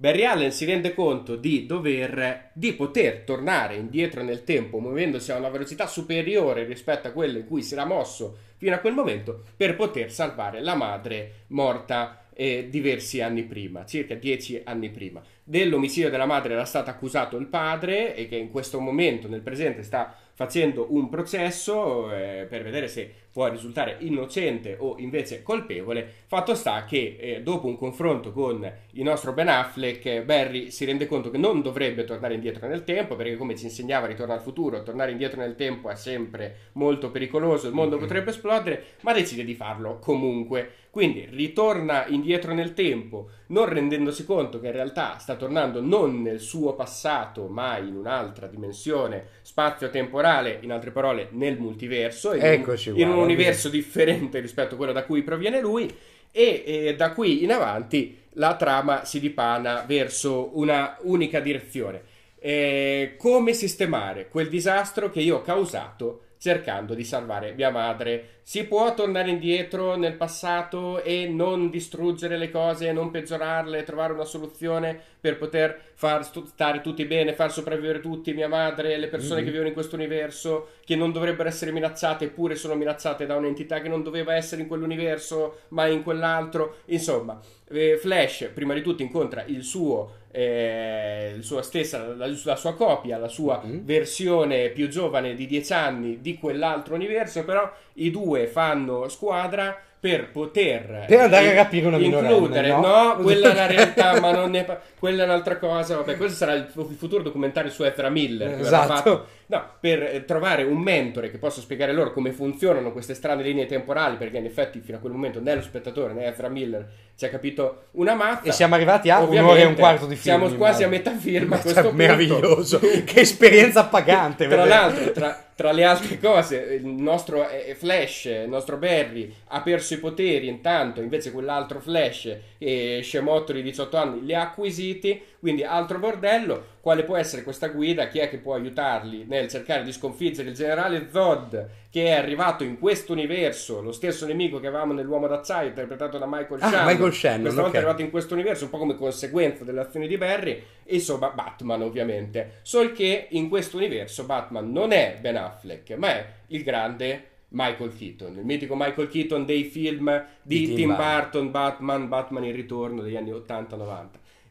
Barry Allen si rende conto di dover, di poter tornare indietro nel tempo muovendosi a una velocità superiore rispetto a quella in cui si era mosso fino a quel momento per poter salvare la madre morta eh, diversi anni prima, circa dieci anni prima. Dell'omicidio della madre era stato accusato il padre e che in questo momento nel presente sta facendo un processo eh, per vedere se può risultare innocente o invece colpevole. Fatto sta che eh, dopo un confronto con il nostro Ben Affleck, Barry si rende conto che non dovrebbe tornare indietro nel tempo, perché come ci insegnava Ritorno al futuro, tornare indietro nel tempo è sempre molto pericoloso, il mondo mm-hmm. potrebbe esplodere, ma decide di farlo comunque. Quindi ritorna indietro nel tempo, non rendendosi conto che in realtà sta tornando non nel suo passato, ma in un'altra dimensione spazio-temporale, in altre parole nel multiverso, in, Eccoci, in un universo differente rispetto a quello da cui proviene lui, e, e da qui in avanti la trama si dipana verso una unica direzione. Eh, come sistemare quel disastro che io ho causato cercando di salvare mia madre. Si può tornare indietro nel passato e non distruggere le cose, non peggiorarle, trovare una soluzione per poter far stare tutti bene, far sopravvivere tutti, mia madre, le persone mm-hmm. che vivono in questo universo, che non dovrebbero essere minacciate, eppure sono minacciate da un'entità che non doveva essere in quell'universo, ma in quell'altro. Insomma, eh, Flash prima di tutto incontra il suo eh, sua stessa, la, la, sua copia, la sua mm-hmm. versione più giovane di 10 anni di quell'altro universo, però i due fanno squadra per poter per andare a capire una includere, no? no? quella è la realtà, ma non è quella è un'altra cosa. Vabbè, questo sarà il, il futuro documentario su Ezra Miller. Esatto. No, per eh, trovare un mentore che possa spiegare loro come funzionano queste strane linee temporali, perché in effetti fino a quel momento né lo spettatore né Ezra Miller ci ha capito una mazza. E siamo arrivati a un'ora e un quarto di film. Siamo quasi a metà film a questo Meraviglioso. che esperienza appagante. tra l'altro, tra, tra, le altre cose, il nostro eh, Flash, il nostro Barry, ha perso i poteri intanto, invece quell'altro Flash, eh, scemotto di 18 anni, li ha acquisiti quindi altro bordello, quale può essere questa guida? Chi è che può aiutarli nel cercare di sconfiggere il generale Zod che è arrivato in questo universo, lo stesso nemico che avevamo nell'uomo d'acciaio interpretato da Michael ah, Shannon. Michael Shannon questa volta okay. è arrivato in questo universo un po' come conseguenza delle azioni di Barry e insomma Batman ovviamente. Sol che in questo universo Batman non è Ben Affleck, ma è il grande Michael Keaton, il mitico Michael Keaton dei film di, di Tim, Tim Burton, Burton, Batman, Batman in ritorno degli anni 80-90.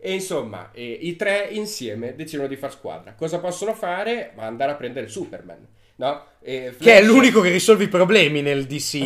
E insomma, eh, i tre insieme decidono di far squadra. Cosa possono fare? Andare a prendere Superman. No? Che è l'unico che risolve i problemi nel DC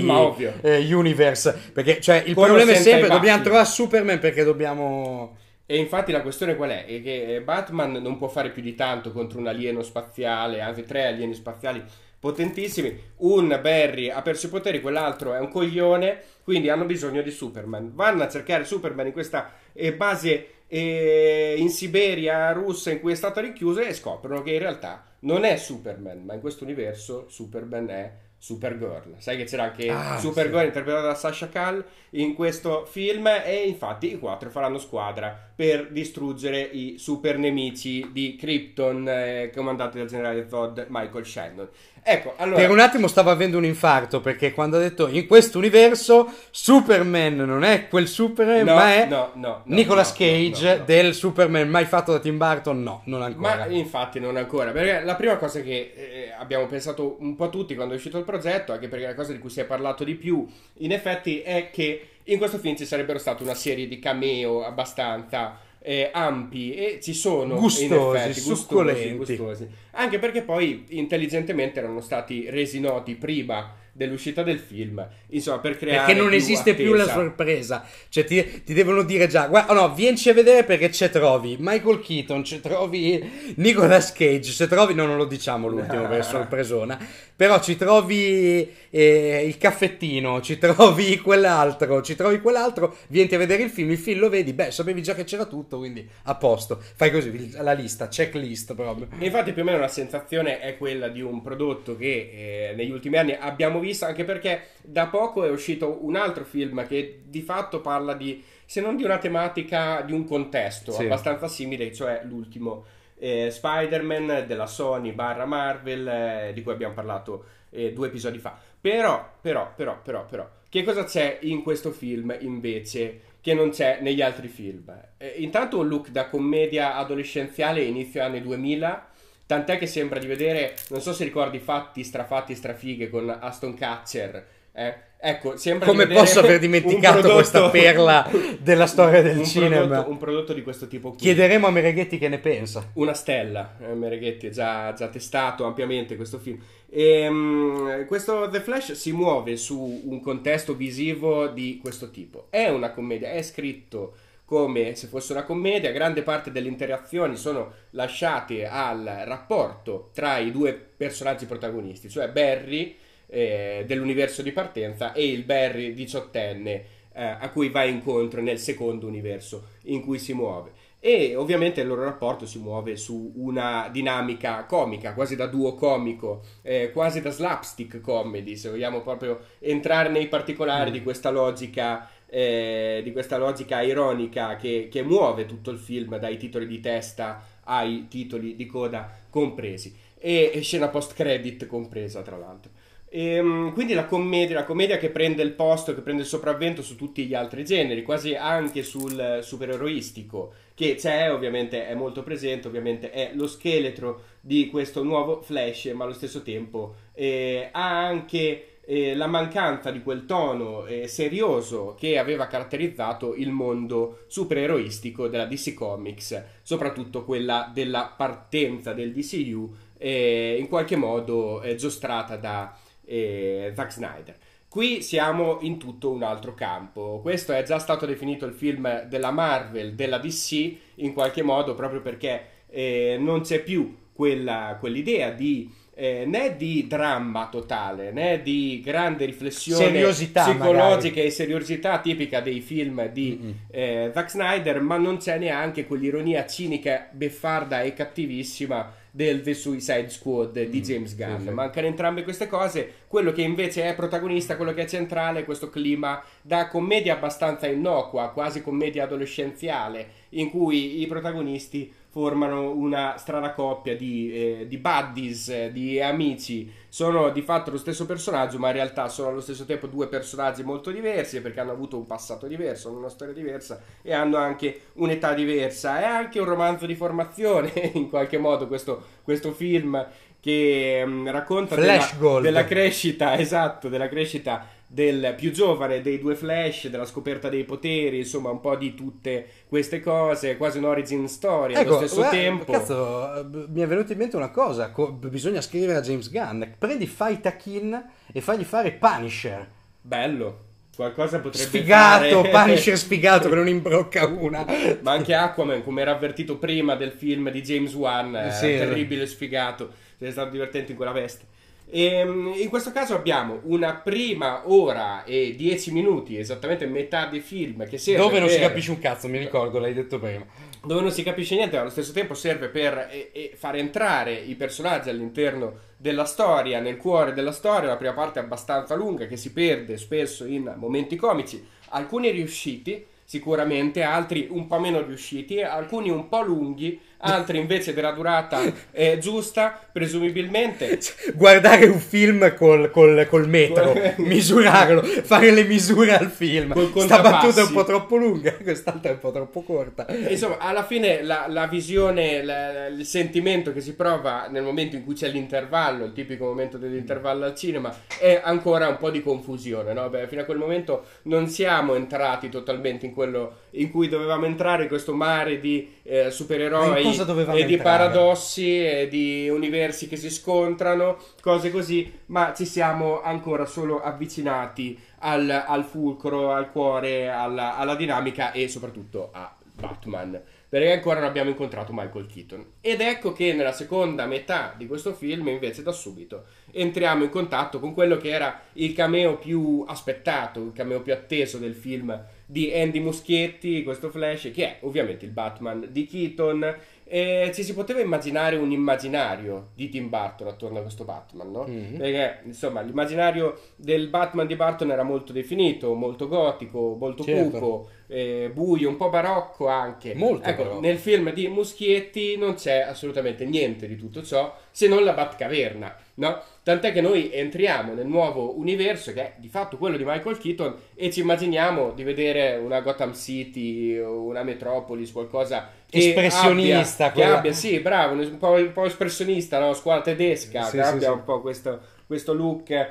eh, Universe. Perché cioè, il Con problema è sempre: dobbiamo trovare Superman perché dobbiamo. E infatti la questione qual è? È che eh, Batman non può fare più di tanto contro un alieno spaziale, anzi tre alieni spaziali potentissimi. Un Barry ha perso i poteri, quell'altro è un coglione, quindi hanno bisogno di Superman. Vanno a cercare Superman in questa eh, base in Siberia russa in cui è stata rinchiusa e scoprono che in realtà non è Superman, ma in questo universo Superman è Supergirl. Sai che c'era anche ah, Supergirl sì. interpretata da Sasha Kal in questo film e infatti i quattro faranno squadra per distruggere i super nemici di Krypton eh, comandati dal generale Zod Michael Shannon. Ecco, allora... Per un attimo stavo avendo un infarto perché quando ha detto in questo universo Superman non è quel Superman, No, ma è no, no, Nicolas Cage del Superman mai fatto da Tim Burton. No, non ancora. Ma infatti non ancora, perché la prima cosa che eh, abbiamo pensato un po' tutti quando è uscito il progetto, anche perché è la cosa di cui si è parlato di più, in effetti è che in questo film ci sarebbero state una serie di cameo abbastanza eh, ampi e ci sono Gustosi, in effetti, gustosi, gustosi. Anche perché poi intelligentemente erano stati resi noti prima dell'uscita del film, insomma, per creare Perché non più esiste più la attesa. sorpresa. Cioè, ti, ti devono dire già, guarda, oh no, vienci a vedere perché c'è trovi Michael Keaton, c'è trovi Nicolas Cage, c'è trovi, no, non lo diciamo l'ultimo per sorpresona, però ci trovi eh, il caffettino, ci trovi quell'altro, ci trovi quell'altro, vieni a vedere il film, il film lo vedi, beh, sapevi già che c'era tutto, quindi a posto. Fai così, la lista, checklist proprio. E Infatti più o meno la sensazione è quella di un prodotto che eh, negli ultimi anni abbiamo visto, anche perché da poco è uscito un altro film che di fatto parla di, se non di una tematica, di un contesto Sì. abbastanza simile, cioè l'ultimo eh, Spider-Man della Sony barra Marvel, eh, di cui abbiamo parlato eh, due episodi fa. Però, però, però, però, però, che cosa c'è in questo film invece che non c'è negli altri film? Eh, intanto un look da commedia adolescenziale inizio anni 2000, tant'è che sembra di vedere, non so se ricordi fatti, strafatti, strafighe con Aston Catcher. eh. Ecco, sembra Come di vedere posso aver dimenticato prodotto- questa perla della storia del un cinema? Prodotto, un prodotto di questo tipo qui. Chiederemo a Mereghetti che ne pensa. Una stella, eh, Mereghetti ha già, già testato ampiamente questo film. Ehm, questo The Flash si muove su un contesto visivo di questo tipo. È una commedia, è scritto come se fosse una commedia, grande parte delle interazioni sono lasciate al rapporto tra i due personaggi protagonisti, cioè Barry eh, dell'universo di partenza e il Barry diciottenne eh, a cui va incontro nel secondo universo in cui si muove. E ovviamente il loro rapporto si muove su una dinamica comica, quasi da duo comico, eh, quasi da slapstick comedy, se vogliamo proprio entrare nei particolari di questa logica. Eh, di questa logica ironica che, che muove tutto il film dai titoli di testa ai titoli di coda compresi e, e scena post credit compresa tra l'altro. Ehm, quindi la commedia, la commedia che prende il posto, che prende il sopravvento su tutti gli altri generi, quasi anche sul supereroistico, che c'è, ovviamente è molto presente, ovviamente è lo scheletro di questo nuovo Flash, ma allo stesso tempo eh, ha anche eh, la mancanza di quel tono eh, serioso che aveva caratterizzato il mondo supereroistico della DC Comics, soprattutto quella della partenza del DCU, eh, in qualche modo eh, giostrata da eh, Zack Snyder. Qui siamo in tutto un altro campo. Questo è già stato definito il film della Marvel, della DC, in qualche modo proprio perché eh, non c'è più quella, quell'idea di eh, né di dramma totale né di grande riflessione Seriosità, psicologica e seriosità tipica dei film di eh, Zack Snyder, ma non c'è neanche quell'ironia cinica, beffarda e cattivissima del The Suicide Squad di Mm, James Gunn. sì, sì. Mancano entrambe queste cose. Quello che invece è protagonista, quello che è centrale, è questo clima da commedia abbastanza innocua, quasi commedia adolescenziale, in cui i protagonisti formano una strana coppia di, eh, di buddies, eh, di amici. Sono di fatto lo stesso personaggio, ma in realtà sono allo stesso tempo due personaggi molto diversi perché hanno avuto un passato diverso, hanno una storia diversa e hanno anche un'età diversa. È anche un romanzo di formazione, in qualche modo, questo, questo film che mm, racconta della, della crescita, esatto, della crescita del più giovane dei due Flash, della scoperta dei poteri, insomma, un po' di tutte queste cose, quasi un origin story allo stesso guarda, tempo. Ecco, Cazzo, eh, mi è venuto in mente una cosa. co- bisogna scrivere a James Gunn. Prendi Faitakin e fagli fare Punisher. Bello. Qualcosa potrebbe Sfigato, fare. Punisher sfigato che non imbrocca una. Ma anche Aquaman, come era avvertito prima del film di James Wan, eh, Sì. terribile sfigato, è stato divertente in quella veste. Ehm, in questo caso abbiamo una prima ora e dieci minuti, esattamente metà del film, che serve Dove non si per- capisce un cazzo, mi ricordo, l'hai detto prima. dove non si capisce niente, ma allo stesso tempo serve per eh, eh, far entrare i personaggi all'interno della storia, nel cuore della storia. La prima parte è abbastanza lunga, che si perde spesso in momenti comici, alcuni riusciti sicuramente, altri un po' meno riusciti, alcuni un po' lunghi, altri invece della durata eh, giusta, presumibilmente. Guardare un film col, col, col metro, misurarlo, fare le misure al film. Questa battuta è un po' troppo lunga, quest'altra è un po' troppo corta. Insomma, alla fine la, la visione, la, il sentimento che si prova nel momento in cui c'è l'intervallo, il tipico momento dell'intervallo al cinema, è ancora un po' di confusione, no? Beh, fino a quel momento non siamo entrati totalmente in quello in cui dovevamo entrare, in questo mare di eh, supereroi e di paradossi e di universi che si scontrano, cose così, ma ci siamo ancora solo avvicinati al, al fulcro, al cuore, alla, alla dinamica e soprattutto a Batman perché ancora non abbiamo incontrato Michael Keaton. Ed ecco che nella seconda metà di questo film, invece, da subito entriamo in contatto con quello che era il cameo più aspettato, il cameo più atteso del film di Andy Muschietti, questo Flash, che è ovviamente il Batman di Keaton e ci si poteva immaginare un immaginario di Tim Burton attorno a questo Batman, no? Mm-hmm. Perché insomma l'immaginario del Batman di Burton era molto definito, molto gotico, molto certo. cupo, eh, buio, un po' barocco anche. Molto ecco, barocco. Nel film di Muschietti non c'è assolutamente niente di tutto ciò, se non la Batcaverna, no? Tant'è che noi entriamo nel nuovo universo, che è di fatto quello di Michael Keaton, e ci immaginiamo di vedere una Gotham City, una Metropolis, qualcosa espressionista. Abbia, che abbia, sì, bravo, un po', un po espressionista, no? scuola tedesca, sì, che sì, abbia sì. un po' questo, questo look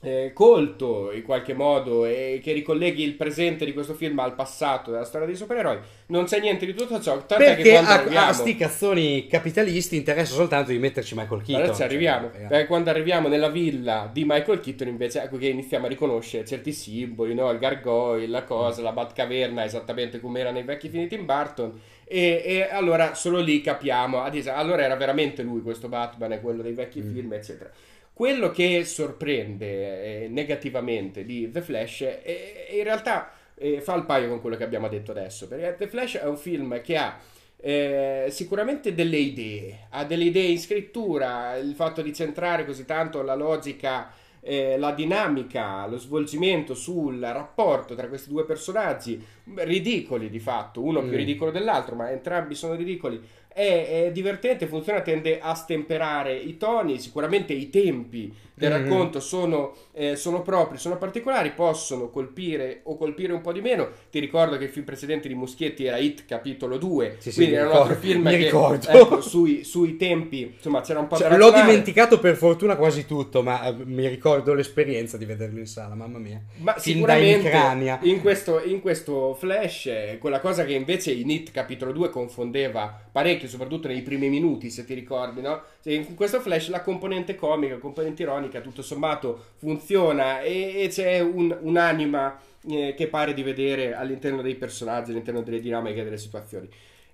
eh, colto in qualche modo e che ricolleghi il presente di questo film al passato della storia dei supereroi. Non c'è niente di tutto ciò. Perché a, arriviamo... a sti cazzoni capitalisti interessa soltanto di metterci Michael Keaton. Allora ci arriviamo. Cioè, perché quando arriviamo nella villa di Michael Keaton, invece, ecco che iniziamo a riconoscere certi simboli, no? il gargoyle, la cosa, la Batcaverna, esattamente come era nei vecchi film di Tim Burton. E, e, allora solo lì capiamo. Allora era veramente lui questo Batman, è quello dei vecchi mm. film, eccetera. Quello che sorprende eh, negativamente di The Flash è, in realtà eh, fa il paio con quello che abbiamo detto adesso, perché The Flash è un film che ha eh, sicuramente delle idee, ha delle idee in scrittura, il fatto di centrare così tanto la logica eh, la dinamica, lo svolgimento sul rapporto tra questi due personaggi, ridicoli di fatto, uno mm. più ridicolo dell'altro, ma entrambi sono ridicoli, è, è, divertente, funziona, tende a stemperare i toni, sicuramente i tempi del mm-hmm. racconto sono, eh, sono, propri, sono particolari, possono colpire o colpire un po' di meno. Ti ricordo che il film precedente di Muschietti era Hit capitolo 2, sì, quindi sì, era un altro film mi che ricordo. Ecco, sui, sui, tempi, insomma, c'era un po' cioè, da L'ho dimenticato per fortuna quasi tutto, ma eh, mi ricordo l'esperienza di vederlo in sala, mamma mia. Ma fin sicuramente in, in, questo, in questo flash, eh, quella cosa che invece in Hit capitolo 2 confondeva parecchio, soprattutto nei primi minuti, se ti ricordi, no? In questo flash la componente comica, la componente ironica, tutto sommato funziona e, e c'è un, un'anima eh, che pare di vedere all'interno dei personaggi, all'interno delle dinamiche delle situazioni.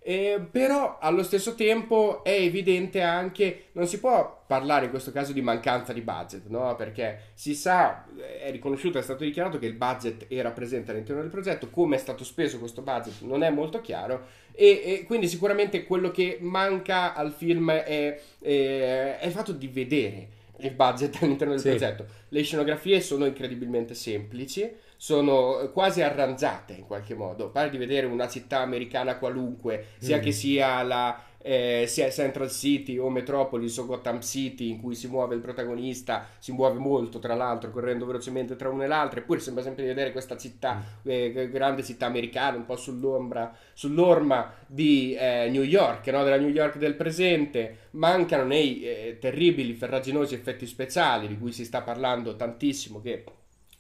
Eh, però allo stesso tempo è evidente anche, non si può parlare in questo caso di mancanza di budget, no? perché si sa, è riconosciuto, è stato dichiarato che il budget era presente all'interno del progetto, come è stato speso questo budget non è molto chiaro e, e quindi sicuramente quello che manca al film è, è, è il fatto di vedere il budget all'interno del sì. progetto. Le scenografie sono incredibilmente semplici, sono quasi arrangiate in qualche modo. Pare di vedere una città americana qualunque, sia mm. che sia la eh, sia Central City o Metropolis o Gotham City in cui si muove il protagonista, si muove molto tra l'altro correndo velocemente tra una e l'altra, eppure sembra sempre di vedere questa città, mm. eh, grande città americana, un po' sull'ombra, sull'orma di eh, New York, no? della New York del presente, mancano nei eh, terribili ferraginosi effetti speciali di cui si sta parlando tantissimo che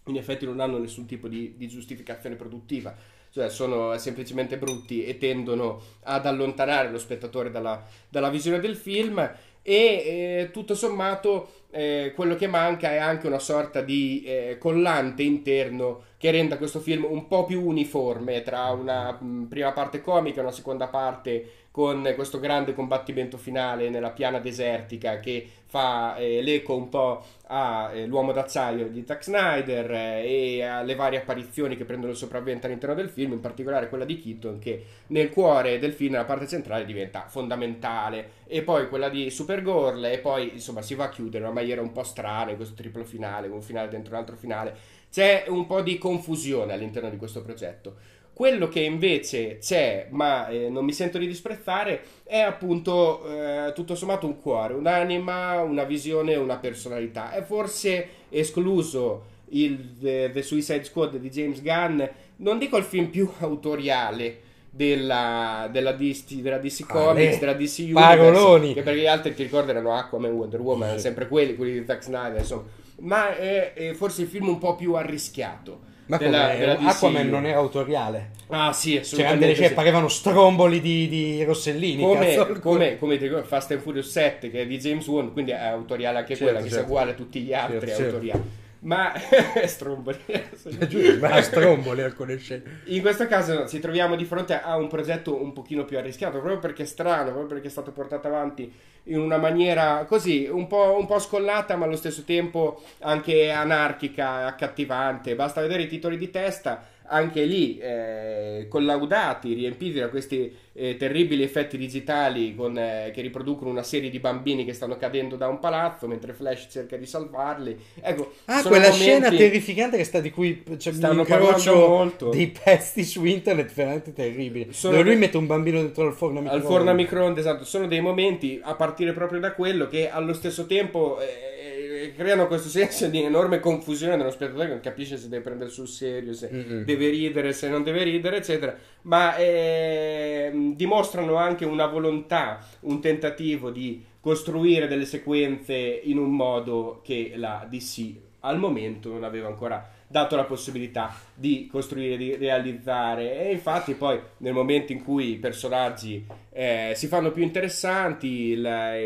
in effetti non hanno nessun tipo di, di giustificazione produttiva cioè sono semplicemente brutti e tendono ad allontanare lo spettatore dalla, dalla visione del film. E eh, tutto sommato eh, quello che manca è anche una sorta di eh, collante interno che renda questo film un po' più uniforme tra una mh, prima parte comica e una seconda parte con questo grande combattimento finale nella piana desertica che fa eh, l'eco un po' all'uomo eh, d'acciaio di Zack Snyder eh, e alle varie apparizioni che prendono il sopravvento all'interno del film, in particolare quella di Keaton che nel cuore del film, nella parte centrale, diventa fondamentale e poi quella di Supergirl e poi insomma si va a chiudere in una maniera un po' strana in questo triplo finale, con un finale dentro un altro finale. C'è un po' di confusione all'interno di questo progetto. Quello che invece c'è, ma eh, non mi sento di disprezzare, è appunto eh, tutto sommato un cuore, un'anima, una visione, una personalità. È forse escluso il The, The Suicide Squad di James Gunn, non dico il film più autoriale, della, della, DC, della DC Comics, ah, della DC Universe. Che perché gli altri ti ricorderanno Aquaman, Wonder Woman, sempre quelli, quelli di Zack Snyder, insomma. Ma è, è, forse il film un po' più arrischiato. Ma della, della Aquaman non era autoriale. Ah, sì, assolutamente. Cioè, sì. parevano stromboli di, di Rossellini. Come, come, come Fast and Furious 7, che è di James Wan, quindi è autoriale anche certo, quella, che certo. sia uguale a tutti gli altri, certo, è autoriale. Ma stromboli, ma stromboli alcune scene. In questo caso ci troviamo di fronte a un progetto un pochino più arrischiato, proprio perché è strano, proprio perché è stato portato avanti in una maniera così, un po', un po scollata, ma allo stesso tempo anche anarchica, accattivante. Basta vedere i titoli di testa anche lì eh, collaudati, riempiti da questi eh, terribili effetti digitali con, eh, che riproducono una serie di bambini che stanno cadendo da un palazzo mentre Flash cerca di salvarli. Ecco, ah, quella scena terrificante che sta di cui cioè, stanno parlando molto. dei pezzi su internet veramente terribili. Sono dove lui mette un bambino dentro al forno a microonde. Al forno a microonde, esatto. Sono dei momenti a partire proprio da quello che allo stesso tempo eh, creano questo senso di enorme confusione nello spettatore che non capisce se deve prendere sul serio, se mm-hmm. deve ridere, se non deve ridere, eccetera. Ma eh, dimostrano anche una volontà, un tentativo di costruire delle sequenze in un modo che la DC al momento non aveva ancora dato la possibilità di costruire, di realizzare e infatti poi nel momento in cui i personaggi eh, si fanno più interessanti, il,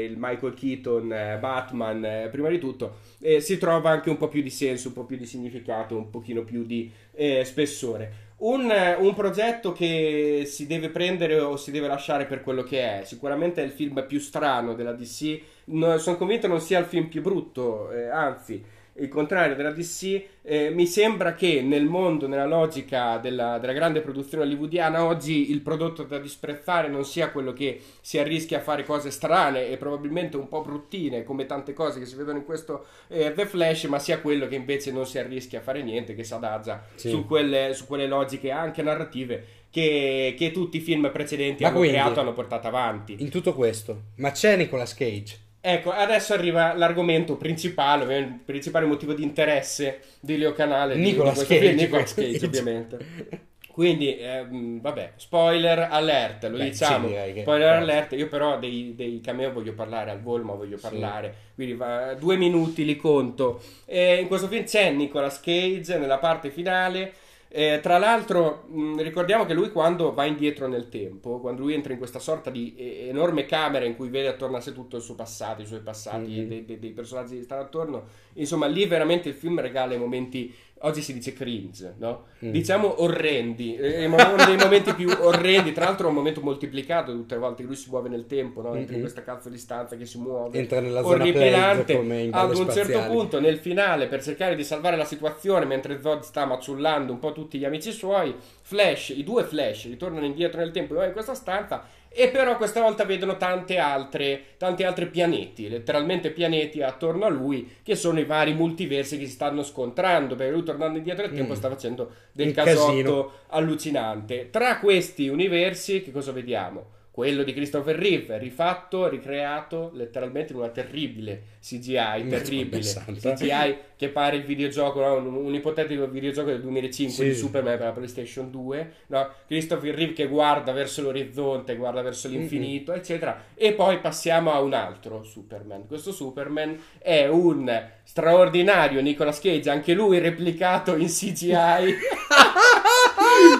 il Michael Keaton, eh, Batman eh, prima di tutto, eh, si trova anche un po' più di senso, un po' più di significato, un pochino più di eh, spessore. Un, un, progetto che si deve prendere o si deve lasciare per quello che è. Sicuramente è il film più strano della DC. No, sono convinto non sia il film più brutto, eh, anzi il contrario della DC, eh, mi sembra che nel mondo, nella logica della, della, grande produzione hollywoodiana, oggi il prodotto da disprezzare non sia quello che si arrischia a fare cose strane e probabilmente un po' bruttine, come tante cose che si vedono in questo eh, The Flash, ma sia quello che invece non si arrischia a fare niente, che si adagia sì. su, quelle, su, quelle, logiche anche narrative che, che tutti i film precedenti ma hanno quindi, creato e hanno portato avanti. In tutto questo, ma c'è Nicolas Cage? Ecco, adesso arriva l'argomento principale, il principale motivo di interesse di Leo Canale. Nicolas Cage. Nicolas Cage, ovviamente. Quindi, ehm, vabbè, spoiler alert, lo Beh, diciamo. Sì, spoiler alert, io però dei, dei, cameo voglio parlare al volo, ma voglio parlare. Sì. Quindi va, due minuti li conto. E in questo film c'è Nicolas Cage nella parte finale eh, tra l'altro, mh, ricordiamo che lui quando va indietro nel tempo, quando lui entra in questa sorta di eh, enorme camera in cui vede attorno a sé tutto il suo passato, i suoi passati, mm-hmm. dei, dei, dei, personaggi che stanno attorno, insomma, lì veramente il film regala i momenti oggi si dice cringe, no? Mm. Diciamo orrendi, eh, uno dei momenti più orrendi, tra l'altro è un momento moltiplicato tutte le volte che lui si muove nel tempo, no? Entra in questa cazzo di stanza che si muove, entra nella zona orripilante, come ad un certo punto nel finale per cercare di salvare la situazione mentre Zod sta maciullando un po' tutti gli amici suoi, Flash, i due Flash ritornano indietro nel tempo in questa stanza e però questa volta vedono tante altre, tanti altri pianeti, letteralmente pianeti attorno a lui, che sono i vari multiversi che si stanno scontrando, perché lui tornando indietro nel tempo mm. sta facendo del casotto casino. allucinante. Tra questi universi, che cosa vediamo? Quello di Christopher Reeve, rifatto, ricreato letteralmente in una terribile CGI, terribile CGI che pare il videogioco, no? un, un, ipotetico videogioco del 2005 sì. di Superman per la PlayStation 2, no? Christopher Reeve che guarda verso l'orizzonte, guarda verso l'infinito, mm-hmm. eccetera, e poi passiamo a un altro Superman. Questo Superman è un straordinario Nicolas Cage, anche lui replicato in CGI.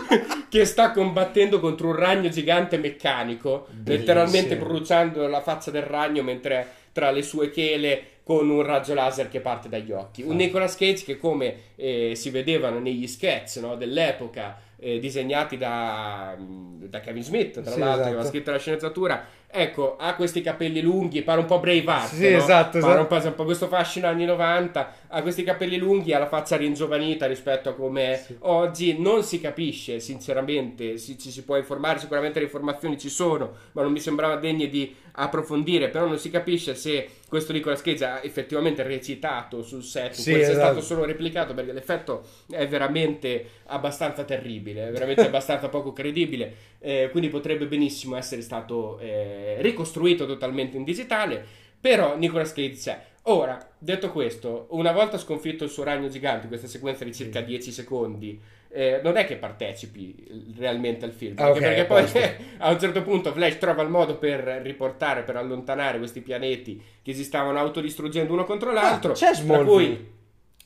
che sta combattendo contro un ragno gigante meccanico, Bellissimo. letteralmente bruciando la faccia del ragno mentre tra le sue chele con un raggio laser che parte dagli occhi. Un ah. Nicolas Cage che come eh, si vedevano negli sketch no, dell'epoca eh, disegnati da, da, Kevin Smith, tra sì, l'altro, esatto. che aveva scritto la sceneggiatura, ecco, ha questi capelli lunghi, pare un po' Braveheart, Sì, no? esatto, Pare esatto. po', un po' questo fascino anni 90, ha questi capelli lunghi, ha la faccia ringiovanita rispetto a come è oggi, non si capisce sinceramente, si- ci si può informare, sicuramente le informazioni ci sono, ma non mi sembrava degne di approfondire, però non si capisce se questo Nicolas Cage ha effettivamente recitato sul set, Sì, se è esatto. stato solo replicato, perché l'effetto è veramente abbastanza terribile, è veramente abbastanza poco credibile, eh, quindi potrebbe benissimo essere stato eh, ricostruito totalmente in digitale, però Nicolas Cage c'è. Ora, detto questo, una volta sconfitto il suo ragno gigante, questa sequenza di circa 10 secondi, eh, non è che partecipi realmente al film, Ah, anche ok, perché poi a un certo punto Flash trova il modo per riportare, per allontanare questi pianeti che si stavano autodistruggendo uno contro l'altro. Ah, c'è Smallville.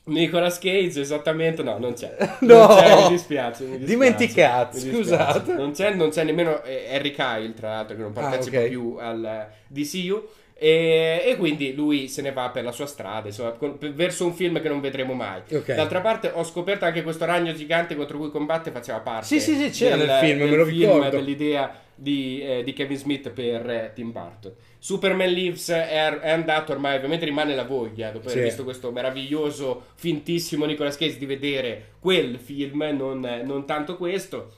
Nicolas Cage, esattamente, no, non c'è. No! Non c'è, mi dispiace. mi dispiace, Dimenticato, mi dispiace. scusate. Non c'è, non c'è nemmeno eh, Harry Kyle, tra l'altro, che non partecipa Ah, ok. più al DCU. E, e quindi lui se ne va per la sua strada, insomma, con- per- verso un film che non vedremo mai. Ok. D'altra parte, ho scoperto anche questo ragno gigante contro cui combatte faceva parte. Sì, sì, sì, c'era del- nel film, me lo film, ricordo. dell'idea di, eh, di Kevin Smith per eh, Tim Burton. Superman Lives è, è andato ormai, ovviamente rimane la voglia, dopo aver Sì. visto questo meraviglioso, fintissimo Nicolas Cage, di vedere quel film, non, non tanto questo.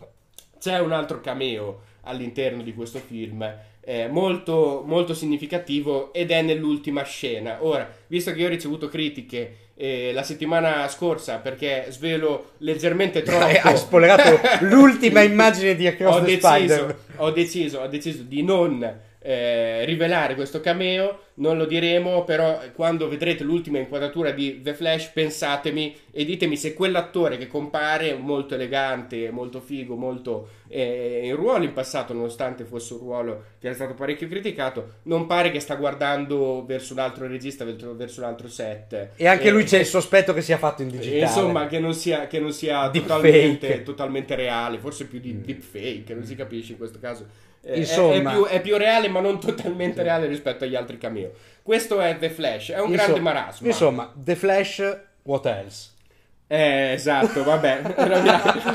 C'è un altro cameo all'interno di questo film, eh, molto, molto significativo, ed è nell'ultima scena. Ora, visto che io ho ricevuto critiche eh, la settimana scorsa perché svelo leggermente troppo... Hai spoilerato l'ultima immagine di Across ho the deciso, Spider. ho deciso, ho deciso di non eh, rivelare questo cameo, non lo diremo, però quando vedrete l'ultima inquadratura di The Flash pensatemi e ditemi se quell'attore che compare, molto elegante, molto figo, molto eh, in ruolo in passato, nonostante fosse un ruolo che era stato parecchio criticato, non pare che sta guardando verso un altro regista, verso un altro set. E anche Eh, lui c'è il sospetto che sia fatto in digitale. Insomma, che non sia, che non sia totalmente, totalmente reale, forse più di deepfake, non si capisce in questo caso. Eh, è- Insomma. è, più, è più reale, ma non totalmente reale rispetto agli altri cameo. Questo è The Flash, è un Insomma- grande marasma. Insomma, The Flash, what else? Eh, esatto, vabbè,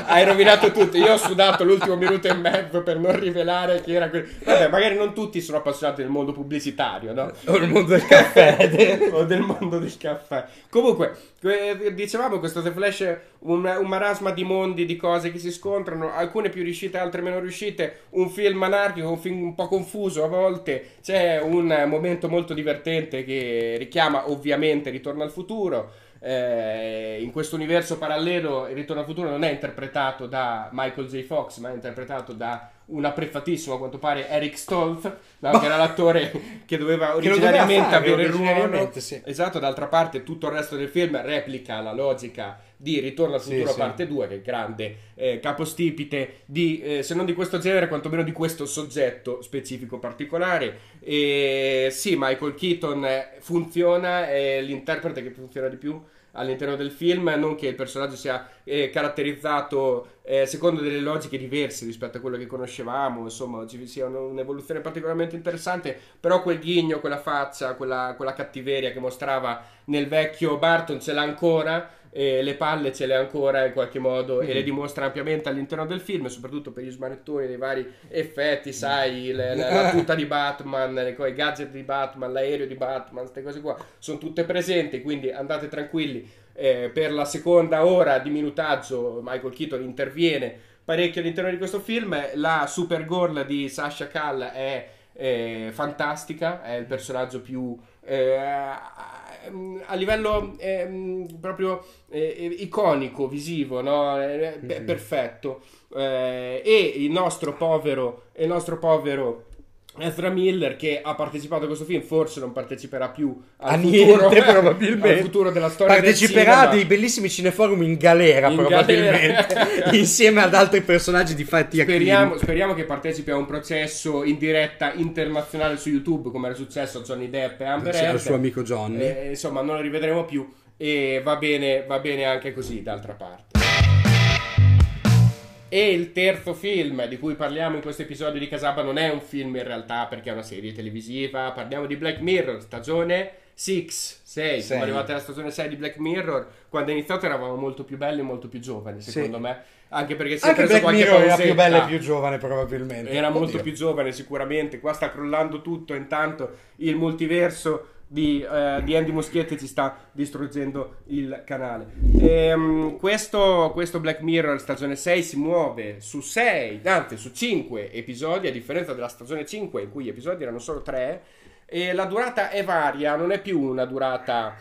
hai rovinato tutto. Io ho sudato l'ultimo minuto e mezzo per non rivelare che era quello. Vabbè, magari non tutti sono appassionati del mondo pubblicitario, no? O il mondo del caffè. o del mondo del caffè. Comunque, dicevamo questo The Flash è un, un marasma di mondi, di cose che si scontrano, alcune più riuscite, altre meno riuscite, un film anarchico, un film un po' confuso a volte, c'è un momento molto divertente che richiama ovviamente Ritorno al futuro. Eh, in questo universo parallelo il Ritorno al futuro non è interpretato da Michael J. Fox ma è interpretato da un apprezzatissimo a quanto pare Eric Stoltz no? che era l'attore che doveva Che lo doveva originariamente fare, avere il ruolo originariamente, sì. esatto d'altra parte tutto il resto del film replica la logica di Ritorno al futuro sì. parte 2 che è grande eh, capostipite di eh, se non di questo genere quantomeno di questo soggetto specifico particolare e sì Michael Keaton funziona è l'interprete che funziona di più all'interno del film, non che il personaggio sia eh, caratterizzato eh, secondo delle logiche diverse rispetto a quello che conoscevamo, insomma, ci sia un- un'evoluzione particolarmente interessante, però quel ghigno, quella faccia, quella, quella cattiveria che mostrava nel vecchio Barton ce l'ha ancora, e le palle ce le ha ancora in qualche modo e le dimostra ampiamente all'interno del film, soprattutto per gli smanettoni dei vari effetti, sai, le- la, la tuta di Batman, le i gadget di Batman, l'aereo di Batman, queste cose qua sono tutte presenti, quindi andate tranquilli. Eh, per la seconda ora di minutaggio Michael Keaton interviene parecchio all'interno di questo film. La Supergirl di Sasha Kall è eh, fantastica, è il personaggio più eh, a livello ehm, proprio eh, iconico, visivo, no? Eh, pe- perfetto. Eh, e il nostro povero, il nostro povero Ezra Miller che ha partecipato a questo film forse non parteciperà più al A futuro, niente, probabilmente. al futuro della storia del Parteciperà a dei bellissimi cineforum in galera, In probabilmente. galera. insieme ad altri personaggi di fatti Speriamo, speriamo che partecipi a un processo in diretta internazionale su YouTube, come era successo a Johnny Depp e Amber Sì, al Heard. suo amico Johnny. Eh, insomma, non lo rivedremo più. E va bene, va bene anche così, d'altra parte. E il terzo film di cui parliamo in questo episodio di Casaba non è un film in realtà perché è una serie televisiva. Parliamo di Black Mirror, stagione Six, 6, siamo arrivati alla stagione 6 di Black Mirror. Quando è iniziato eravamo molto più belli e molto più giovani, secondo Sì. me. Anche perché si è Anche preso Black Mirror era pausetta. più bella e più giovane probabilmente. Era molto Oddio. più giovane sicuramente, qua sta crollando tutto, intanto il multiverso di, eh, di Andy Muschietti ci sta distruggendo il canale. Ehm, questo, questo Black Mirror stagione 6 si muove su 6, anzi su 5 episodi, a differenza della stagione 5 in cui gli episodi erano solo 3 e la durata è varia, non è più una durata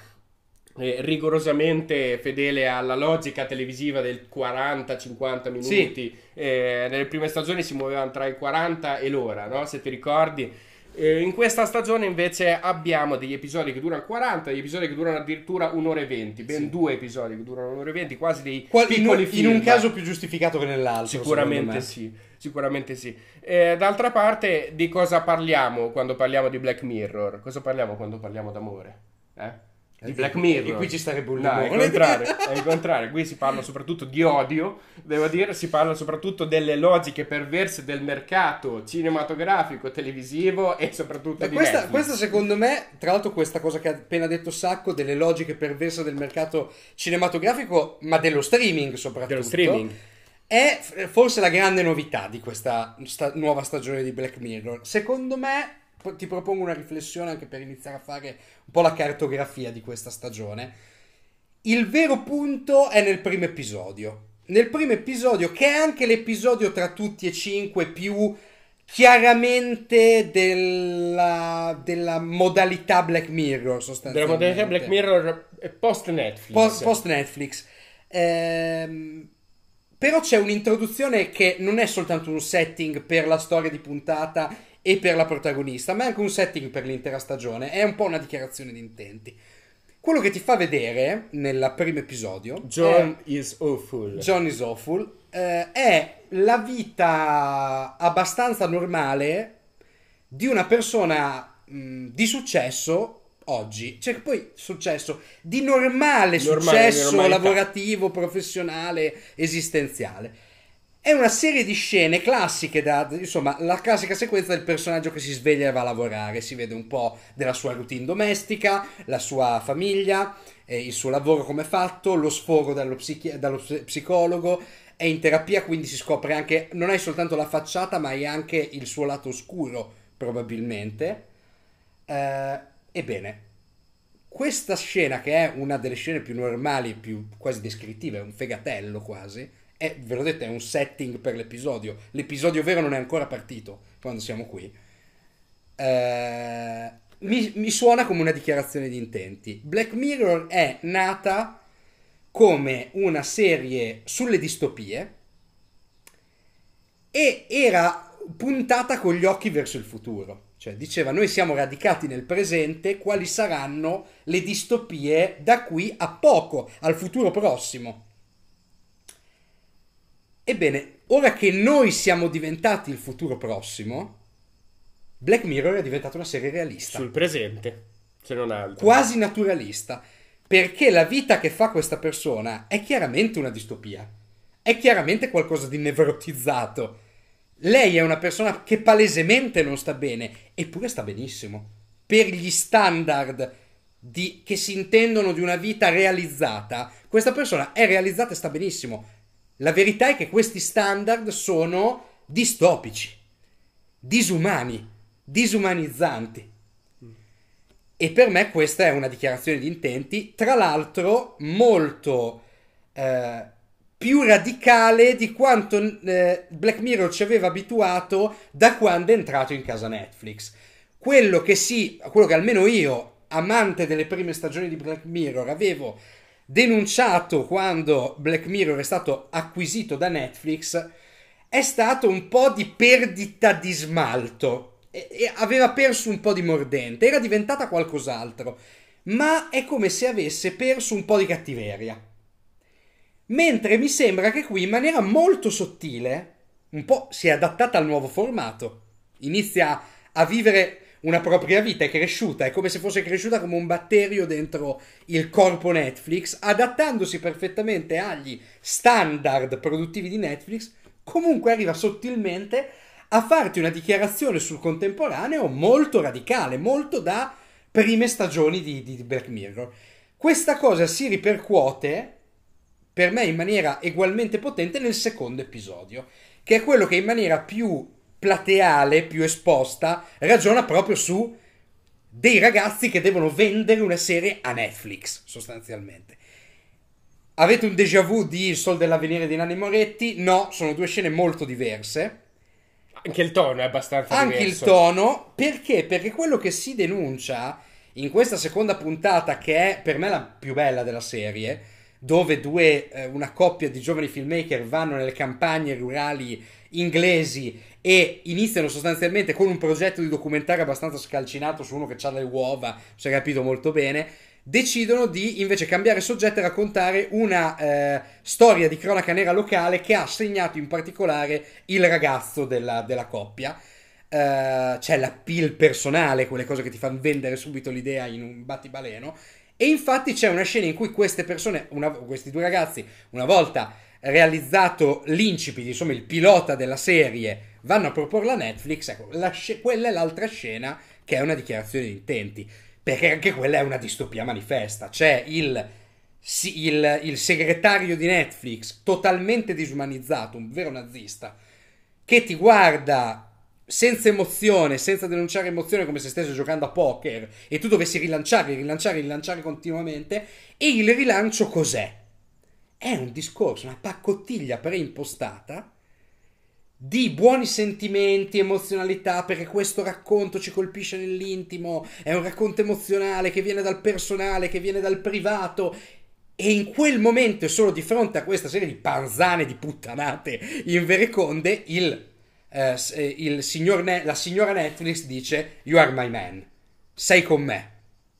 eh, rigorosamente fedele alla logica televisiva del 40-50 minuti. Eh, nelle prime stagioni si muovevano tra i 40 e l'ora, no? se ti ricordi. Eh, in questa stagione invece abbiamo degli episodi che durano 40, degli episodi che durano addirittura un'ora e 20, ben Sì. due episodi che durano un'ora e 20, quasi dei Qual- in, piccoli in film. un caso più giustificato che nell'altro. Sicuramente me. sì, sicuramente sì. Eh, d'altra parte, di cosa parliamo quando parliamo di Black Mirror? Cosa parliamo quando parliamo d'amore? Eh? Di Black Mirror. e qui ci starebbe un No, è il contrario, è il contrario. Qui si parla soprattutto di odio, devo dire, si parla soprattutto delle logiche perverse del mercato cinematografico, televisivo e soprattutto di questa, Netflix. questa secondo me, tra l'altro questa cosa che ha appena detto Sacco, delle logiche perverse del mercato cinematografico, ma dello streaming soprattutto, dello streaming. è forse la grande novità di questa sta- nuova stagione di Black Mirror. Secondo me, ti propongo una riflessione anche per iniziare a fare un po' la cartografia di questa stagione. Il vero punto è nel primo episodio. Nel primo episodio, che è anche l'episodio tra tutti e cinque più chiaramente della, della modalità Black Mirror Della sostanzialmente. modalità Black Mirror post Netflix. Post, post Netflix. Ehm, però c'è un'introduzione che non è soltanto un setting per la storia di puntata e per la protagonista, ma è anche un setting per l'intera stagione. È un po' una dichiarazione di intenti. Quello che ti fa vedere nel primo episodio John is awful. è, John is awful eh, è la vita abbastanza normale di una persona mh, di successo oggi, cioè poi successo di normale, Normale, successo lavorativo, professionale, esistenziale. È una serie di scene classiche, da, insomma, la classica sequenza del personaggio che si sveglia e va a lavorare. Si vede un po' della sua routine domestica, la sua famiglia, eh, il suo lavoro come è fatto, lo sfogo dallo, psichi- dallo ps- psicologo. È in terapia, quindi si scopre anche, non hai soltanto la facciata, ma hai anche il suo lato oscuro, probabilmente. Eh, ebbene, questa scena, che è una delle scene più normali, più quasi descrittive, è un fegatello quasi, è, ve l'ho detto, è un setting per l'episodio. L'episodio vero non è ancora partito quando siamo qui. Eh, mi, mi suona come una dichiarazione di intenti. Black Mirror è nata come una serie sulle distopie e era puntata con gli occhi verso il futuro. Cioè diceva noi siamo radicati nel presente, quali saranno le distopie da qui a poco, al futuro prossimo. Ebbene, ora che noi siamo diventati il futuro prossimo, Black Mirror è diventata una serie realista Sul presente, se non altro. quasi naturalista, perché la vita che fa questa persona è chiaramente una distopia, è chiaramente qualcosa di nevrotizzato. Lei è una persona che palesemente non sta bene, eppure sta benissimo. Per gli standard di- che si intendono di una vita realizzata, questa persona è realizzata e sta benissimo. La verità è che questi standard sono distopici, disumani, disumanizzanti. E per me questa è una dichiarazione di intenti, tra l'altro molto eh, più radicale di quanto eh, Black Mirror ci aveva abituato da quando è entrato in casa Netflix. Quello che sì, quello che almeno io, amante delle prime stagioni di Black Mirror, avevo denunciato quando Black Mirror è stato acquisito da Netflix, è stato un po' di perdita di smalto. E, e aveva perso un po' di mordente, era diventata qualcos'altro, ma è come se avesse perso un po' di cattiveria. Mentre mi sembra che qui in maniera molto sottile, un po' si è adattata al nuovo formato, inizia a vivere una propria vita, è cresciuta, è come se fosse cresciuta come un batterio dentro il corpo Netflix, adattandosi perfettamente agli standard produttivi di Netflix, comunque arriva sottilmente a farti una dichiarazione sul contemporaneo molto radicale, molto da prime stagioni di, di Black Mirror. Questa cosa si ripercuote per me in maniera ugualmente potente nel secondo episodio, che è quello che in maniera più plateale, più esposta, ragiona proprio su dei ragazzi che devono vendere una serie a Netflix, sostanzialmente. Avete un déjà vu di Il Sol dell'Avvenire di Nanni Moretti? No, sono due scene molto diverse. Anche il tono è abbastanza Anche diverso. il tono, perché? Perché quello che si denuncia in questa seconda puntata, che è per me la più bella della serie, dove due, eh, una coppia di giovani filmmaker vanno nelle campagne rurali inglesi e iniziano sostanzialmente con un progetto di documentario abbastanza scalcinato su uno che ha le uova, si è capito molto bene, decidono di invece cambiare soggetto e raccontare una eh, storia di cronaca nera locale che ha segnato in particolare il ragazzo della, della coppia. Uh, c'è l'appeal personale, quelle cose che ti fanno vendere subito l'idea in un battibaleno. E infatti c'è una scena in cui queste persone, una, questi due ragazzi, una volta realizzato l'incipit, insomma il pilota della serie, vanno a proporla a Netflix. Ecco, sc- quella è l'altra scena che è una dichiarazione di intenti, perché anche quella è una distopia manifesta. C'è il, il, il segretario di Netflix, totalmente disumanizzato, un vero nazista, che ti guarda senza emozione, senza denunciare emozione come se stesse giocando a poker e tu dovessi rilanciare, rilanciare, rilanciare continuamente e il rilancio cos'è? È un discorso, una paccottiglia preimpostata di buoni sentimenti, emozionalità, perché questo racconto ci colpisce nell'intimo, è un racconto emozionale che viene dal personale, che viene dal privato e in quel momento, solo di fronte a questa serie di panzane, di puttanate in vereconde, il eh, eh, il signor ne- la signora Netflix dice You are my man, sei con me,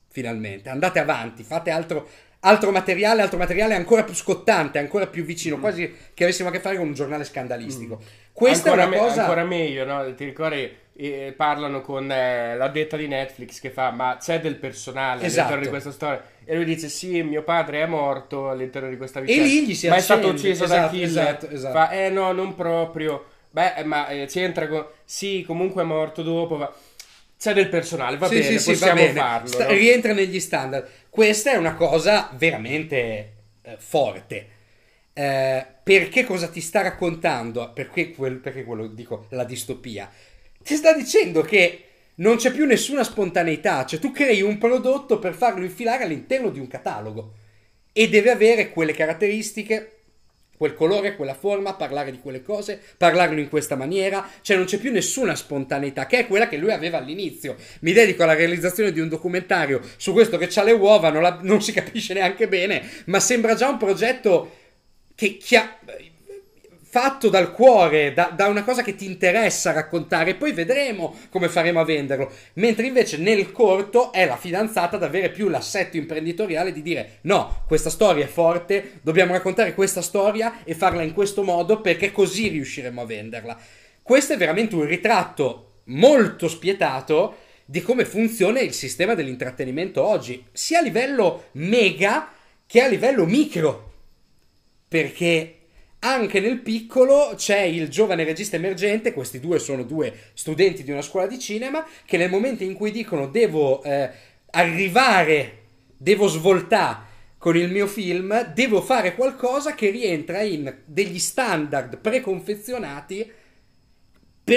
finalmente, andate avanti, fate altro, altro materiale, altro materiale ancora più scottante, ancora più vicino, mm. quasi che avessimo a che fare con un giornale scandalistico. Mm. Questa ancora è una me- cosa... Ancora meglio, no? Ti ricordi? Eh, parlano con eh, l'addetta di Netflix che fa ma c'è del personale esatto. all'interno di questa storia e lui dice sì mio padre è morto all'interno di questa vicenda e lì gli si ma accende. è stato ucciso esatto, da killer esatto, esatto. fa eh no non proprio Beh, ma eh, c'entra con... Sì, comunque è morto dopo, va... C'è del personale, va sì, bene, sì, possiamo sì, va bene. farlo. Sta- no? Rientra negli standard. Questa è una cosa veramente eh, forte. Eh, perché cosa ti sta raccontando? Perché, quel, perché quello dico la distopia? Ti sta dicendo che non c'è più nessuna spontaneità, cioè tu crei un prodotto per farlo infilare all'interno di un catalogo e deve avere quelle caratteristiche quel colore, quella forma, parlare di quelle cose, parlarlo in questa maniera, cioè non c'è più nessuna spontaneità, che è quella che lui aveva all'inizio. Mi dedico alla realizzazione di un documentario su questo che ha le uova, non, la, non si capisce neanche bene, ma sembra già un progetto che, ha, fatto dal cuore, da, da, una cosa che ti interessa raccontare, poi vedremo come faremo a venderlo. Mentre invece nel corto è la fidanzata ad avere più l'assetto imprenditoriale di dire no, questa storia è forte, dobbiamo raccontare questa storia e farla in questo modo perché così riusciremo a venderla. Questo è veramente un ritratto molto spietato di come funziona il sistema dell'intrattenimento oggi, sia a livello mega che a livello micro. Perché anche nel piccolo c'è il giovane regista emergente, questi due sono due studenti di una scuola di cinema, che nel momento in cui dicono devo eh, arrivare, devo svoltare con il mio film, devo fare qualcosa che rientra in degli standard preconfezionati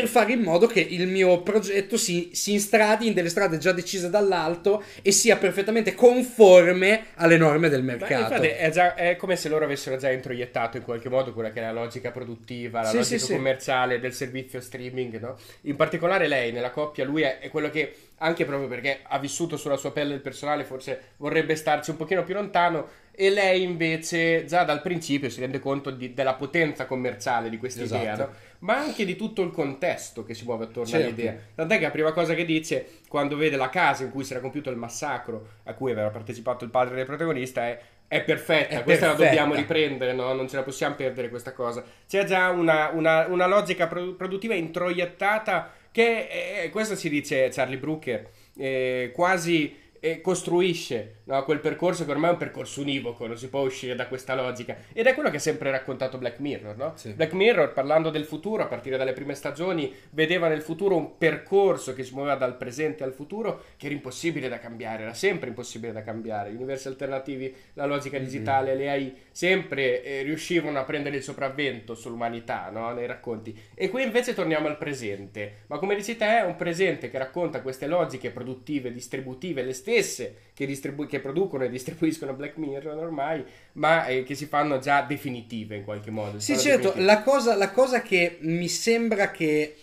per fare in modo che il mio progetto si, si instradi in delle strade già decise dall'alto e sia perfettamente conforme alle norme del mercato. infatti è, già, è, come se loro avessero già introiettato in qualche modo quella che è la logica produttiva, la sì, logica sì, commerciale sì. del servizio streaming, no? In particolare lei, nella coppia, lui è, è quello che anche proprio perché ha vissuto sulla sua pelle il personale, forse vorrebbe starci un pochino più lontano e lei invece già dal principio si rende conto di, della potenza commerciale di questa esatto. idea, no? Ma anche di tutto il contesto che si muove attorno certo. all'idea. Tant'è che la prima cosa che dice quando vede la casa in cui si era compiuto il massacro a cui aveva partecipato il padre del protagonista è è perfetta, È questa perfetta. la dobbiamo riprendere, no? non ce la possiamo perdere questa cosa. C'è già una, una, una logica pro- produttiva introiettata che, è, questo ci dice Charlie Brooker, eh, quasi e costruisce no, quel percorso che ormai è un percorso univoco, non si può uscire da questa logica. Ed è quello che ha sempre raccontato Black Mirror, no? Sì. Black Mirror, parlando del futuro, a partire dalle prime stagioni, vedeva nel futuro un percorso che si muoveva dal presente al futuro che era impossibile da cambiare, era sempre impossibile da cambiare. Gli universi alternativi, la logica digitale, le AI sempre eh, riuscivano a prendere il sopravvento sull'umanità, no? Nei racconti. E qui invece torniamo al presente. Ma come dici te, è un presente che racconta queste logiche produttive, distributive, le stesse che, distribu- che producono e distribuiscono Black Mirror ormai, ma eh, che si fanno già definitive in qualche modo. Sì, certo, la cosa, la cosa che mi sembra che,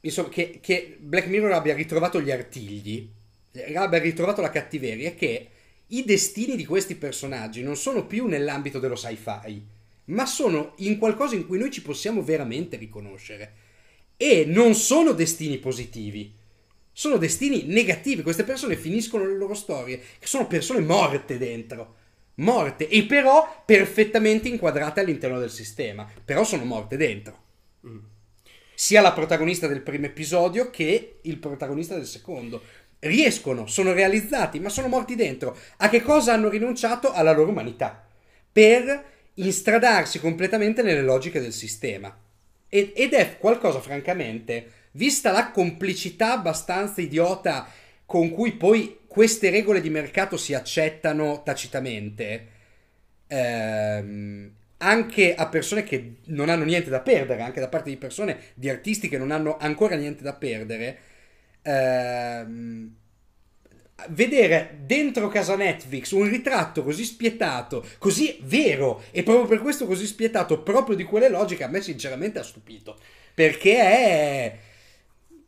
insomma, che, che Black Mirror abbia ritrovato gli artigli, abbia ritrovato la cattiveria, è che i destini di questi personaggi non sono più nell'ambito dello sci-fi, ma sono in qualcosa in cui noi ci possiamo veramente riconoscere. E non sono destini positivi, sono destini negativi. Queste persone finiscono le loro storie, che sono persone morte dentro. Morte, e però perfettamente inquadrate all'interno del sistema. Però sono morte dentro. Sia la protagonista del primo episodio che il protagonista del secondo. Riescono, sono realizzati, ma sono morti dentro. A che cosa hanno rinunciato? Alla loro umanità. Per instradarsi completamente nelle logiche del sistema. Ed ed è qualcosa, francamente, vista la complicità abbastanza idiota con cui poi queste regole di mercato si accettano tacitamente, ehm, anche a persone che non hanno niente da perdere, anche da parte di persone, di artisti che non hanno ancora niente da perdere, ehm, vedere dentro casa Netflix un ritratto così spietato, così vero e proprio per questo così spietato, proprio di quelle logiche, a me sinceramente ha stupito. Perché è...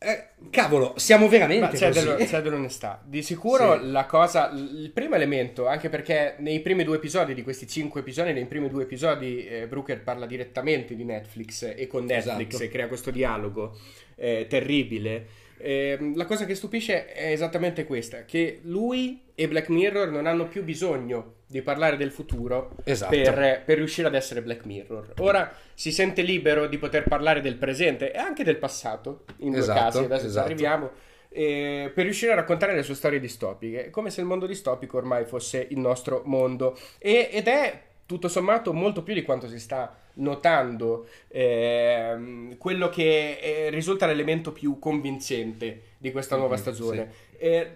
eh, cavolo, siamo veramente Ma c'è, dello- c'è dell'onestà. Di sicuro Sì. la cosa, il primo elemento, anche perché nei primi due episodi di questi cinque episodi, nei primi due episodi eh, Brooker parla direttamente di Netflix e con Netflix Esatto. e crea questo dialogo eh, terribile. Ehm, la cosa che stupisce è esattamente questa, che lui e Black Mirror non hanno più bisogno di parlare del futuro Esatto. per, per riuscire ad essere Black Mirror. Ora si sente libero di poter parlare del presente e anche del passato, in due Esatto, casi, adesso ci esatto. arriviamo, eh, per riuscire a raccontare le sue storie distopiche, come se il mondo distopico ormai fosse il nostro mondo. E- ed è tutto sommato molto più di quanto si sta notando ehm, quello che eh, risulta l'elemento più convincente di questa nuova Mhm, stagione. Eh,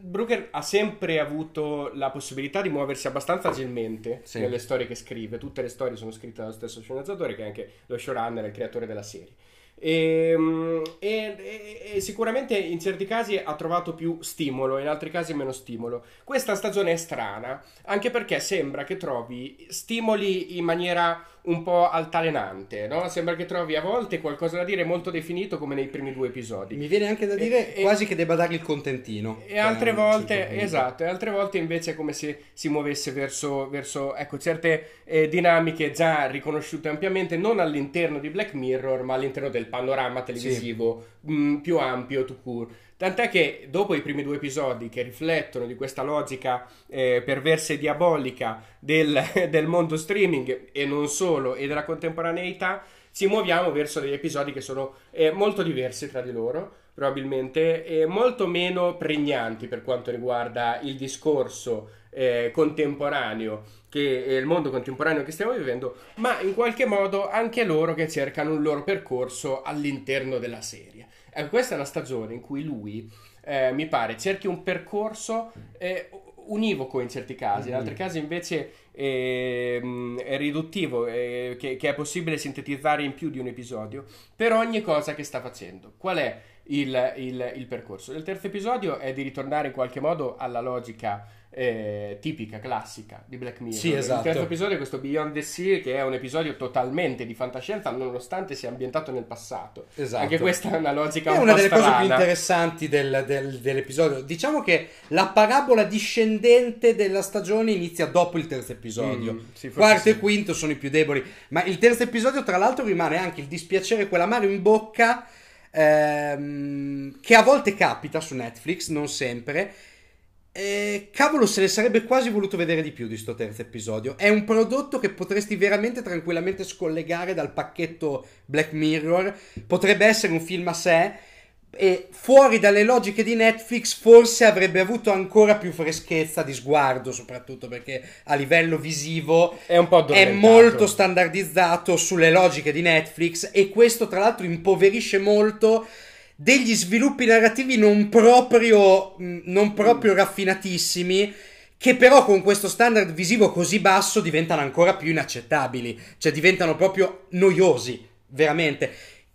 Brooker ha sempre avuto la possibilità di muoversi abbastanza agilmente Sì. nelle storie che scrive. Tutte le storie sono scritte dallo stesso sceneggiatore, che è anche lo showrunner, il creatore della serie. Ehm, E, e- e sicuramente in certi casi ha trovato più stimolo, in altri casi meno stimolo. Questa stagione è strana, anche perché sembra che trovi stimoli in maniera un po' altalenante, no? Sembra che trovi a volte qualcosa da dire molto definito come nei primi due episodi. Mi viene anche da dire E- e- quasi che debba dargli il contentino. E altre Eh, volte, punto. esatto, e altre volte invece è come se si muovesse verso, verso ecco, certe eh, dinamiche già riconosciute ampiamente, non all'interno di Black Mirror, ma all'interno del panorama televisivo mh, più ampio, to court. Tant'è che dopo i primi due episodi che riflettono di questa logica eh, perversa e diabolica del, del mondo streaming e non solo, e della contemporaneità, ci muoviamo verso degli episodi che sono eh, molto diversi tra di loro, probabilmente, e molto meno pregnanti per quanto riguarda il discorso eh, contemporaneo, che è il mondo contemporaneo che stiamo vivendo, ma in qualche modo anche loro che cercano un loro percorso all'interno della serie. Ecco, questa è una stagione in cui lui, eh, mi pare, cerchi un percorso eh, univoco in certi casi, in altri casi invece ehm, è riduttivo, eh, che, che è possibile sintetizzare in più di un episodio, per ogni cosa che sta facendo. Qual è il, il- il percorso? Il terzo episodio è di ritornare in qualche modo alla logica eh, tipica, classica di Black Mirror. Sì, esatto. Il terzo episodio è questo Beyond the Sea, che è un episodio totalmente di fantascienza, nonostante sia ambientato nel passato. Esatto. Anche questa è una logica È un una delle cose più strana. interessanti del- del- dell'episodio. Diciamo che la parabola discendente della stagione inizia dopo il terzo episodio. Mm, sì, Quarto sì. e quinto sono i più deboli. Ma il terzo episodio, tra l'altro, rimane anche il dispiacere, quell'amaro in bocca. ehm, che a volte capita su Netflix, non sempre. Eh, cavolo, se ne sarebbe quasi voluto vedere di più di sto terzo episodio. È un prodotto che potresti veramente tranquillamente scollegare dal pacchetto Black Mirror. Potrebbe essere un film a sé, e fuori dalle logiche di Netflix forse avrebbe avuto ancora più freschezza di sguardo, soprattutto perché a livello visivo è, un po è molto standardizzato sulle logiche di Netflix e questo tra l'altro impoverisce molto degli sviluppi narrativi non proprio, non proprio raffinatissimi che però con questo standard visivo così basso diventano ancora più inaccettabili, cioè diventano proprio noiosi, veramente.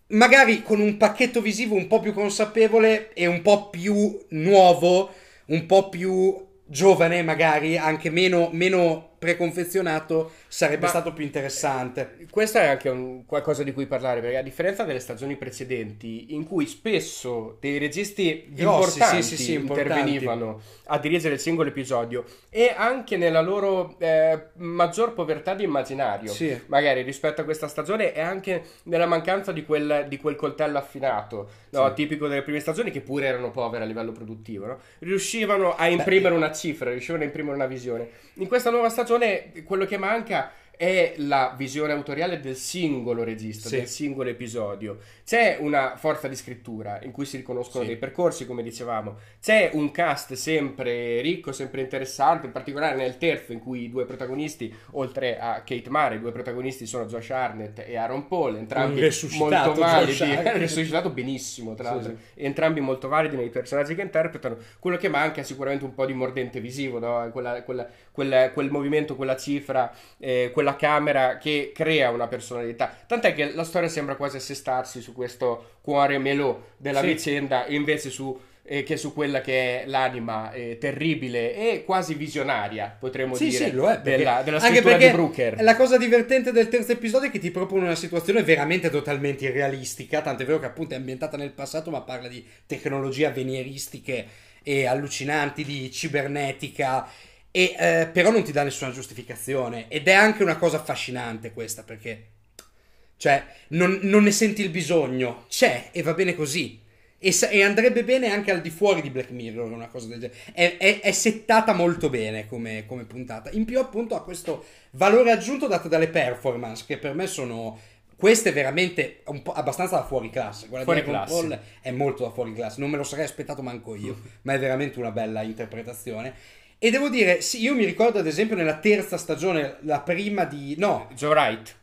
Magari con un pacchetto visivo un po' più consapevole e un po' più nuovo, un po' più giovane, magari anche meno, meno preconfezionato sarebbe Ma stato più interessante. Questo è anche un, qualcosa di cui parlare, perché a differenza delle stagioni precedenti, in cui spesso dei registi Grossi, importanti sì, sì, sì, intervenivano a dirigere il singolo episodio, e anche nella loro eh, maggior povertà di immaginario, magari rispetto a questa stagione, e anche nella mancanza di quel, di quel coltello affinato, no? tipico delle prime stagioni, che pure erano povere a livello produttivo, no? riuscivano a imprimere Beh. una cifra, riuscivano a imprimere una visione. In questa nuova stagione canzone quello che manca è la visione autoriale del singolo regista, sì. del singolo episodio. C'è una forza di scrittura in cui si riconoscono sì. dei percorsi, come dicevamo. C'è un cast sempre ricco, sempre interessante, in particolare nel terzo, in cui i due protagonisti, oltre a Kate Mara, i due protagonisti sono Josh Arnett e Aaron Paul, entrambi molto validi. resuscitato benissimo, tra l'altro. Sì, entrambi molto validi nei personaggi che interpretano. Quello che manca è sicuramente un po' di mordente visivo, no? quella, quella, quella, quel movimento, quella cifra, eh, quella camera che crea una personalità. Tant'è che la storia sembra quasi assestarsi su questo cuore melò della sì. vicenda, invece su eh, che su quella che è l'anima eh, terribile e quasi visionaria, potremmo sì, dire, sì, lo è, della, della scrittura di Brooker. La cosa divertente del terzo episodio è che ti propone una situazione veramente totalmente irrealistica, tant'è vero che appunto è ambientata nel passato, ma parla di tecnologie avveniristiche e allucinanti, di cibernetica e, eh, però non ti dà nessuna giustificazione ed è anche una cosa affascinante questa perché cioè non, non ne senti il bisogno c'è e va bene così e, e, andrebbe bene anche al di fuori di Black Mirror una cosa del genere è, è, è settata molto bene come, come, puntata in più appunto ha questo valore aggiunto dato dalle performance che per me sono questa è veramente un po' abbastanza da fuori classe. Quella fuori di classe. è molto da fuori classe. Non me lo sarei aspettato manco io, ma è veramente una bella interpretazione. E devo dire, sì, io mi ricordo ad esempio nella terza stagione, la prima di... No. Joe Wright.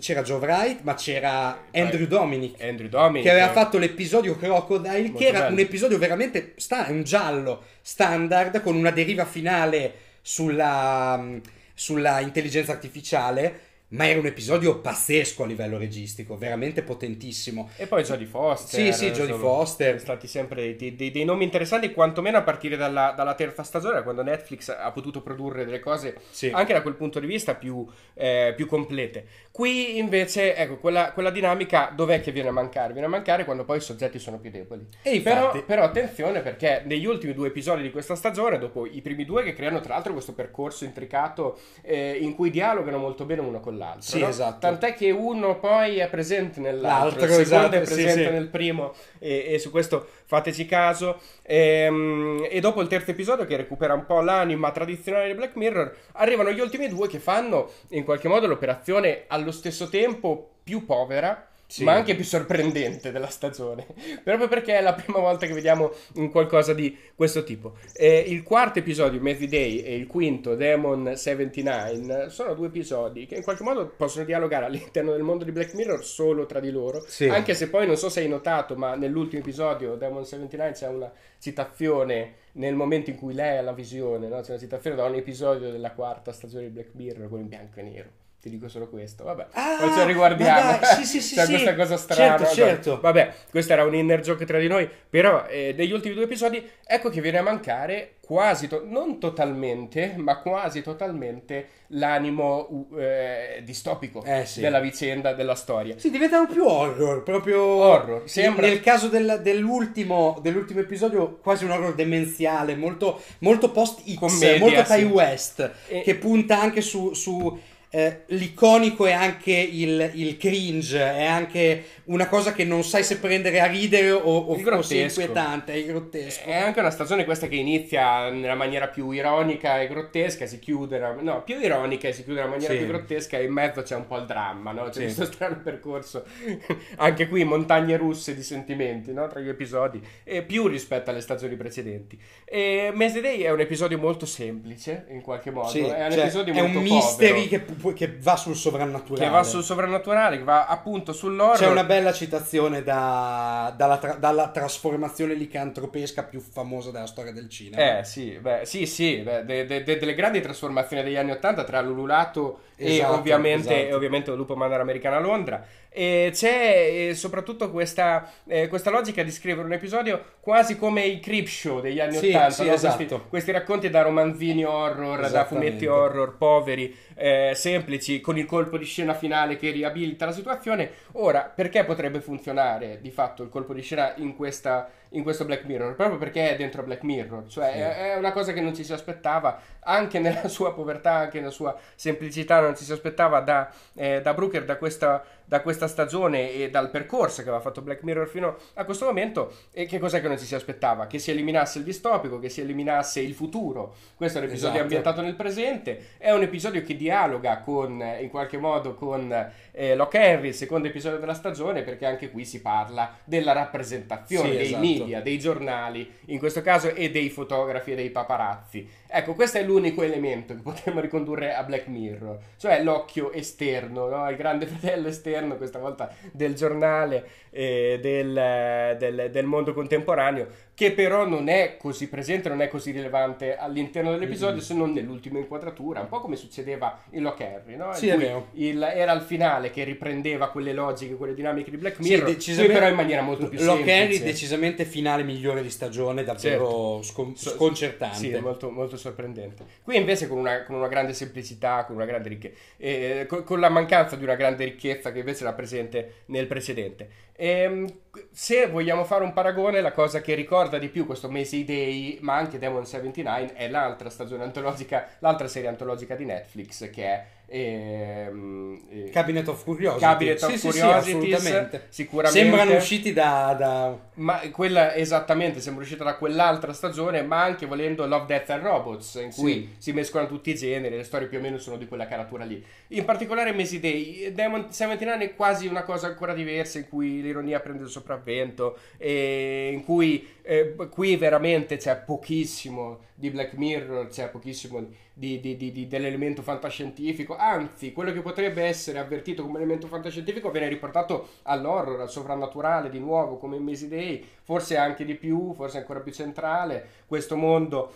C'era Joe Wright, ma c'era Andrew Dominic. Andrew Dominic. Che aveva fatto l'episodio Crocodile, Molto che era bello. un episodio veramente... Sta, un giallo standard con una deriva finale sulla, sulla intelligenza artificiale ma era un episodio pazzesco a livello registico, veramente potentissimo. E poi Jodie Foster. Sì, sì, Jodie Foster. Sono stati sempre dei, dei, dei, nomi interessanti, quantomeno a partire dalla, dalla, terza stagione, quando Netflix ha potuto produrre delle cose sì. anche da quel punto di vista più, eh, più complete. Qui invece, ecco, quella, quella, dinamica dov'è che viene a mancare? Viene a mancare quando poi i soggetti sono più deboli. E però, però attenzione perché negli ultimi due episodi di questa stagione, dopo i primi due che creano tra l'altro questo percorso intricato eh, in cui dialogano molto bene uno con l'altro l'altro. Sì, no? esatto. Tant'è che uno poi è presente nell'altro, L'altro, il secondo esatto, è presente sì, sì. nel primo e, e, su questo fateci caso. E, ehm, e, dopo il terzo episodio che recupera un po' l'anima tradizionale di Black Mirror, arrivano gli ultimi due che fanno in qualche modo l'operazione allo stesso tempo più povera sì. ma anche più sorprendente della stagione, proprio perché è la prima volta che vediamo un qualcosa di questo tipo. E il quarto episodio, Matthew Day, e il quinto, Demon 79, sono due episodi che in qualche modo possono dialogare all'interno del mondo di Black Mirror solo tra di loro, sì. anche se poi non so se hai notato, ma nell'ultimo episodio, Demon 79, c'è una citazione nel momento in cui lei ha la visione, no? c'è una citazione da un episodio della quarta stagione di Black Mirror, quello in bianco e nero ti dico solo questo. Vabbè, ah, poi lo riguardiamo. Dai, sì, sì, sì, C'è sì. questa cosa strana. Certo, certo. Vabbè, questo era un inner joke tra di noi. Però, eh, degli ultimi due episodi, ecco che viene a mancare quasi, to- non totalmente, ma quasi totalmente l'animo eh, distopico eh, sì. della vicenda, della storia. Sì, diventano più horror, proprio... Horror, sembra... Nel caso del, dell'ultimo, dell'ultimo, episodio, quasi un horror demenziale, molto, molto post-X, molto Ty West, e... che punta anche su... su eh, l'iconico è anche il, il, cringe, è anche una cosa che non sai se prendere a ridere o, o forse inquietante, è grottesco. È anche una stagione questa che inizia nella maniera più ironica e grottesca, si chiude, no, più ironica e si chiude nella maniera sì. più grottesca e in mezzo c'è un po' il dramma, no? C'è sì. questo strano percorso, anche qui montagne russe di sentimenti, no? Tra gli episodi, e più rispetto alle stagioni precedenti. E Mese Day è un episodio molto semplice, in qualche modo, sì, è un cioè, episodio è molto un mystery che che va sul sovrannaturale. Che va sul sovrannaturale, che va appunto sull'oro. C'è una bella citazione da, dalla, tra, dalla, trasformazione licantropesca più famosa della storia del cinema. Eh sì, beh, sì, sì, beh, de, de, de, delle grandi trasformazioni degli anni Ottanta tra l'ululato esatto, e, ovviamente, esatto. e ovviamente Lupo Mandara Americana a Londra. E c'è soprattutto questa, eh, questa, logica di scrivere un episodio quasi come i creep show degli anni sì, Ottanta, sì, no? esatto. questi, questi, racconti da romanzini horror, da fumetti horror poveri, eh, semplici, con il colpo di scena finale che riabilita la situazione. Ora, perché potrebbe funzionare di fatto il colpo di scena in questa in questo Black Mirror, proprio perché è dentro Black Mirror, cioè sì. è, è, una cosa che non ci si aspettava, anche nella sua povertà, anche nella sua semplicità, non ci si aspettava da, eh, da Brooker, da questa, da questa, stagione e dal percorso che aveva fatto Black Mirror fino a questo momento. E che cos'è che non ci si aspettava? Che si eliminasse il distopico, che si eliminasse il futuro. Questo è un episodio esatto. ambientato nel presente, è un episodio che dialoga con, in qualche modo, con eh, Locke Henry, il secondo episodio della stagione, perché anche qui si parla della rappresentazione sì, dei esatto. media, dei giornali, in questo caso, e dei fotografi e dei paparazzi. Ecco, questo è l'unico elemento che potremmo ricondurre a Black Mirror, cioè l'occhio esterno, no? il grande fratello esterno, questa volta del giornale, eh, del, del, del mondo contemporaneo, che però non è così presente, non è così rilevante all'interno dell'episodio, mm-hmm. se non nell'ultima inquadratura, un po' come succedeva in Locke Henry, no? Sì. Il, era il finale che riprendeva quelle logiche, quelle dinamiche di Black Mirror, sì, decisamente, però in maniera molto più Locke semplice. Henry decisamente finale migliore di stagione, davvero certo. scon- sconcertante. Sì, molto, molto sorprendente. Qui invece con una, con una grande semplicità, con una grande ricchezza, eh, con, con, la mancanza di una grande ricchezza che invece era presente nel precedente. E, ehm, se vogliamo fare un paragone, la cosa che ricorda di più questo Macy Day, ma anche Demon 79, è l'altra stagione antologica, l'altra serie antologica di Netflix che è Ehm, eh, Cabinet of Curiosity. Cabinet of sì, Curiosities, sì, sì, sicuramente. Sembrano usciti da, da, Ma quella, esattamente, sembra uscita da quell'altra stagione, ma anche volendo Love, Death and Robots, in cui si mescolano tutti i generi, le storie più o meno sono di quella caratura lì. In particolare Mazy Day, Demon 79 è quasi una cosa ancora diversa, in cui l'ironia prende il sopravvento, e in cui eh, qui veramente c'è pochissimo di Black Mirror, c'è pochissimo di, di, di, dell'elemento fantascientifico, anzi quello che potrebbe essere avvertito come elemento fantascientifico viene riportato all'horror, al sovrannaturale di nuovo come in Mazy Day, forse anche di più, forse ancora più centrale, questo mondo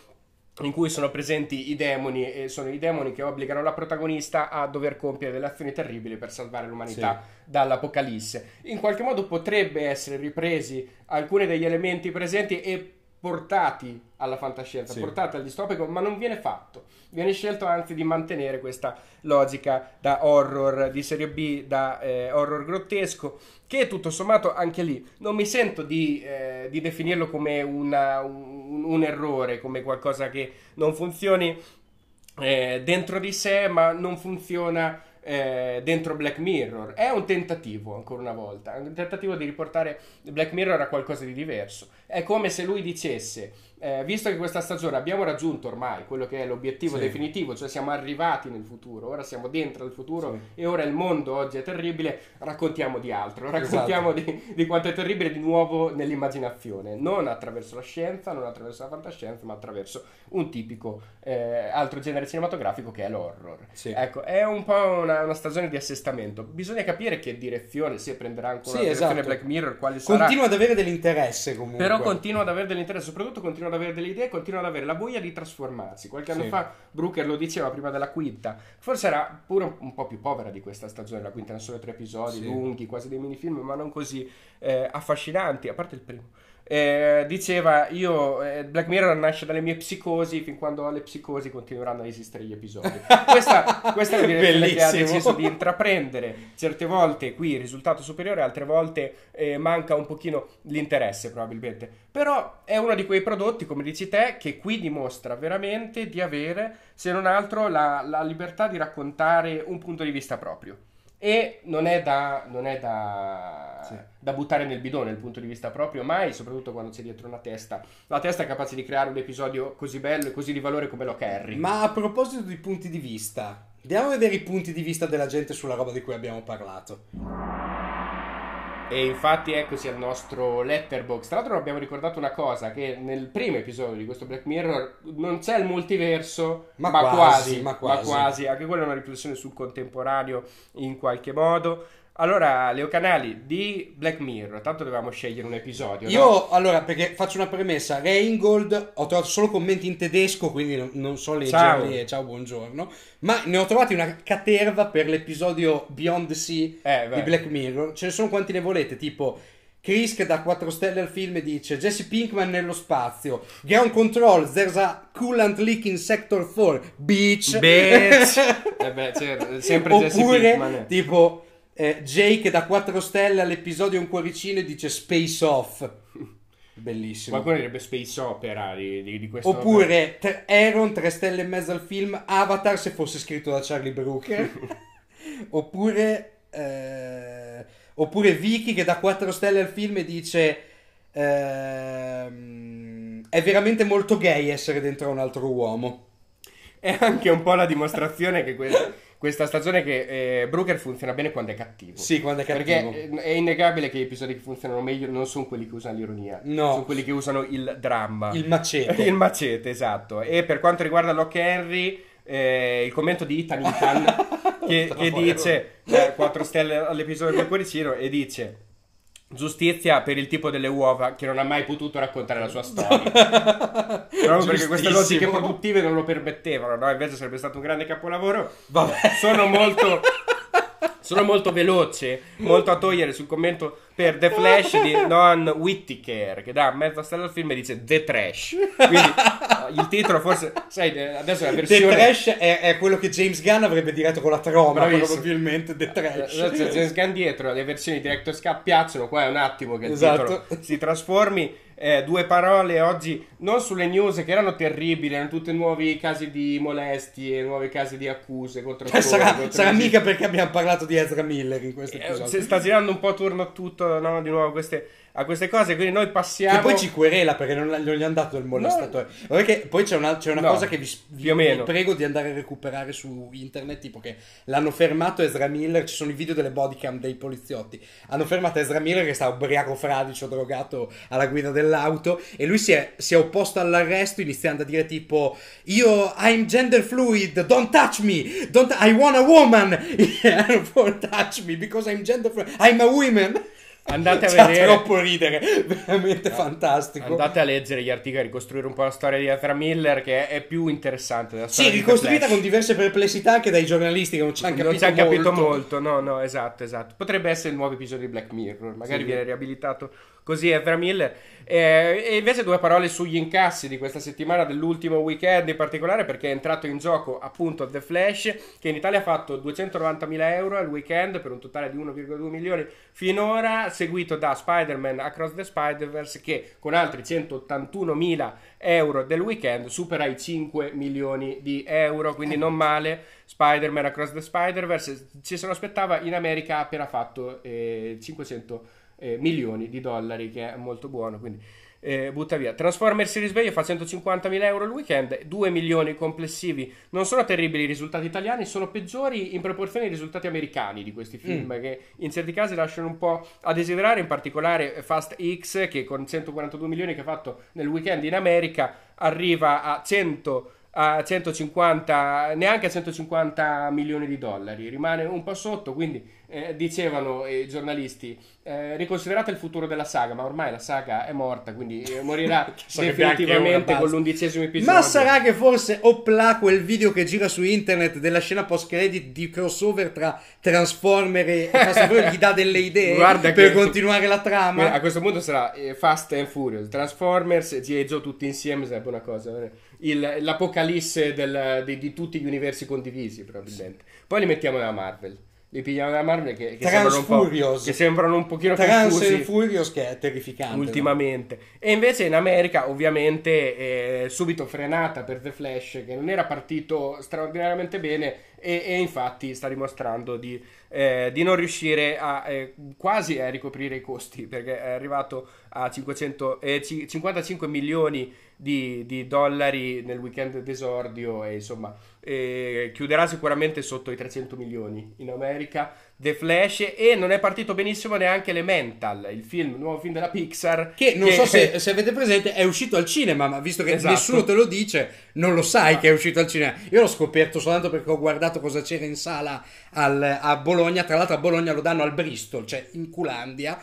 in cui sono presenti i demoni e sono i demoni che obbligano la protagonista a dover compiere delle azioni terribili per salvare l'umanità sì. dall'apocalisse. In qualche modo potrebbe essere ripresi alcuni degli elementi presenti e portati alla fantascienza, sì. portati al distopico, ma non viene fatto. Viene scelto anzi di mantenere questa logica da horror di serie B, da eh, horror grottesco, che tutto sommato anche lì non mi sento di, eh, di definirlo come una, un, un, errore, come qualcosa che non funzioni eh, dentro di sé, ma non funziona eh, dentro Black Mirror. È un tentativo, ancora una volta, un tentativo di riportare Black Mirror a qualcosa di diverso. È come se lui dicesse eh, visto che questa stagione abbiamo raggiunto ormai quello che è l'obiettivo sì. definitivo, cioè siamo arrivati nel futuro, ora siamo dentro il futuro sì. e ora il mondo oggi è terribile, raccontiamo di altro, raccontiamo esatto. di, di, quanto è terribile di nuovo nell'immaginazione, non attraverso la scienza, non attraverso la fantascienza, ma attraverso un tipico eh, altro genere cinematografico che è l'horror. Sì. Ecco, è un po' una, una, stagione di assestamento, bisogna capire che direzione, si prenderà ancora sì, esatto. Black Mirror, quali sarà. Continua ad avere dell'interesse comunque. Però continua ad avere dell'interesse, soprattutto continua ad avere delle idee, continuano ad avere la voglia di trasformarsi. Qualche anno sì. fa Brooker lo diceva prima della quinta, forse era pure un, po' più povera di questa stagione, la quinta erano solo tre episodi sì. lunghi, quasi dei minifilm, ma non così eh, affascinanti, a parte il primo. Eh, diceva io eh, Black Mirror nasce dalle mie psicosi fin quando ho le psicosi continueranno a esistere gli episodi. Questa, questa è una direzione che ha deciso di intraprendere. Certe volte qui il risultato superiore altre volte eh, manca un pochino l'interesse probabilmente. Però è uno di quei prodotti come dici te che qui dimostra veramente di avere se non altro la, la libertà di raccontare un punto di vista proprio e non è da, non è da, sì. da, buttare nel bidone dal punto di vista proprio, mai, soprattutto quando c'è dietro una testa. La testa è capace di creare un episodio così bello e così di valore come lo Carry. Ma a proposito di punti di vista, andiamo a vedere i punti di vista della gente sulla roba di cui abbiamo parlato. E infatti eccoci al nostro letterbox. Tra l'altro abbiamo ricordato una cosa, che nel primo episodio di questo Black Mirror non c'è il multiverso, ma, ma, quasi, quasi, ma, quasi, ma quasi. Anche quella è una riflessione sul contemporaneo in qualche modo. Allora, Leo Canali di Black Mirror, tanto dovevamo scegliere un episodio. Io, no? allora, perché faccio una premessa: Reingold ho trovato solo commenti in tedesco, quindi non, non so leggerli. Ciao. E ciao, buongiorno. Ma ne ho trovati una caterva per l'episodio Beyond the Sea eh, di Black Mirror. Ce ne sono quanti ne volete, tipo. Chris che dà 4 stelle al film dice Jesse Pinkman nello spazio Ground Control There's a coolant leak in Sector 4 Beach Bitch eh beh, cioè, sempre Oppure, Jesse Pinkman tipo eh, Jake da 4 stelle all'episodio un cuoricino e dice Space Off. Bellissimo. Qualcuno direbbe Space Opera di, di, di questo. Oppure t- Aaron 3 stelle e mezzo al film Avatar se fosse scritto da Charlie Brooker. oppure, eh, oppure Vicky che dà 4 stelle al film e dice... Ehm, è veramente molto gay essere dentro un altro uomo. È anche un po' la dimostrazione che questa questa stagione che eh, Brooker funziona bene quando è cattivo. Sì, quando è cattivo. Perché è innegabile che gli episodi che funzionano meglio non sono quelli che usano l'ironia, no. sono quelli che usano il dramma. Il macete. il macete, esatto. E per quanto riguarda Locke Henry, eh, il commento di Ethan Ethan che, che dice eh, 4 stelle all'episodio del cuoricino e dice Giustizia per il tipo delle uova che non ha mai potuto raccontare la sua storia. Proprio perché queste logiche produttive non lo permettevano, no? Invece sarebbe stato un grande capolavoro. Vabbè. Sono molto sono molto veloce, molto a togliere sul commento per The Flash di Noam Whittaker che dà mezza stella al film e dice The Trash. Quindi il titolo forse, sai, adesso la versione... The Trash è, è quello che James Gunn avrebbe diretto con la troma, probabilmente The Trash. C'è James Gunn dietro, le versioni Director's Cut piacciono, qua è un attimo che il esatto. titolo si trasformi eh, due parole oggi non sulle news che erano terribili, erano tutti nuovi casi di molestie, nuovi casi di accuse contro cioè, sarà, contro sarà mica perché abbiamo parlato di Ezra Miller in questo eh, episodio. Eh, sta girando un po' attorno a tutto, no? Di nuovo queste a queste cose. Quindi noi passiamo. Che poi ci querela perché non, non gli hanno dato il molestatore. No. Perché poi c'è una, c'è una no, cosa che vi, vi, vi, prego di andare a recuperare su internet. Tipo che l'hanno fermato Ezra Miller. Ci sono i video delle bodycam dei poliziotti. Hanno fermato Ezra Miller che sta ubriaco fradicio, drogato alla guida dell'auto. E lui si è, si è opposto all'arresto iniziando a dire tipo: Io, I'm gender fluid, don't touch me. Don't, I want a woman. don't touch me because I'm gender fluid. I'm a woman. Andate a vedere. troppo ridere, veramente fantastico. Andate a leggere gli articoli, ricostruire un po' la storia di Ezra Miller, che è più interessante della storia. Sì, ricostruita con diverse perplessità anche dai giornalisti che non ci hanno capito, non ci hanno capito molto. No, no, esatto, esatto. Potrebbe essere il nuovo episodio di Black Mirror, magari sì. viene riabilitato così Ezra Miller. Eh, e invece due parole sugli incassi di questa settimana, dell'ultimo weekend in particolare, perché è entrato in gioco appunto The Flash, che in Italia ha fatto 290.000 euro al weekend per un totale di 1,2 milioni finora, seguito da Spider-Man Across the Spider-Verse che con altri 181.000 euro del weekend supera i 5 milioni di euro, quindi non male. Spider-Man Across the Spider-Verse ci se lo aspettava in America ha appena fatto eh, 500 eh, milioni di dollari, che è molto buono. Quindi eh, butta via. Transformers si risveglia, fa 150.000 euro il weekend, 2 milioni complessivi. Non sono terribili i risultati italiani, sono peggiori in proporzione ai risultati americani di questi film, mm. che in certi casi lasciano un po' a desiderare, in particolare Fast X, che con 142 milioni che ha fatto nel weekend in America, arriva a 100 a 150, neanche a 150 milioni di dollari, rimane un po' sotto, quindi eh, dicevano i giornalisti, eh, riconsiderate il futuro della saga, ma ormai la saga è morta, quindi eh, morirà definitivamente con l'undicesimo episodio. Ma sarà che forse Opla, quel video che gira su internet della scena post credit di crossover tra Transformer e Fast and Furious gli dà delle idee Guarda per che, continuare la trama? A questo punto sarà eh, Fast and Furious, Transformers e G.I. Joe tutti insieme sarebbe una cosa... Il, l'apocalisse del, di, di, tutti gli universi condivisi probabilmente. Poi li mettiamo nella Marvel li pigliamo da Marvel che, che, sembrano un che sembrano un pochino Trans confusi Furious che è terrificante ultimamente. No? e invece in America ovviamente eh, subito frenata per The Flash che non era partito straordinariamente bene e, e infatti sta dimostrando di, eh, di non riuscire a eh, quasi a ricoprire i costi perché è arrivato a 500, 55 eh, milioni di, di dollari nel weekend d'esordio e insomma eh, chiuderà sicuramente sotto i 300 milioni in America The Flash e non è partito benissimo neanche Elemental, il film, il nuovo film della Pixar. Che non che... so se, se, avete presente, è uscito al cinema, ma visto che esatto. nessuno te lo dice, non lo sai no. che è uscito al cinema. Io l'ho scoperto soltanto perché ho guardato cosa c'era in sala al, a Bologna. Tra l'altro a Bologna lo danno al Bristol, cioè in Culandia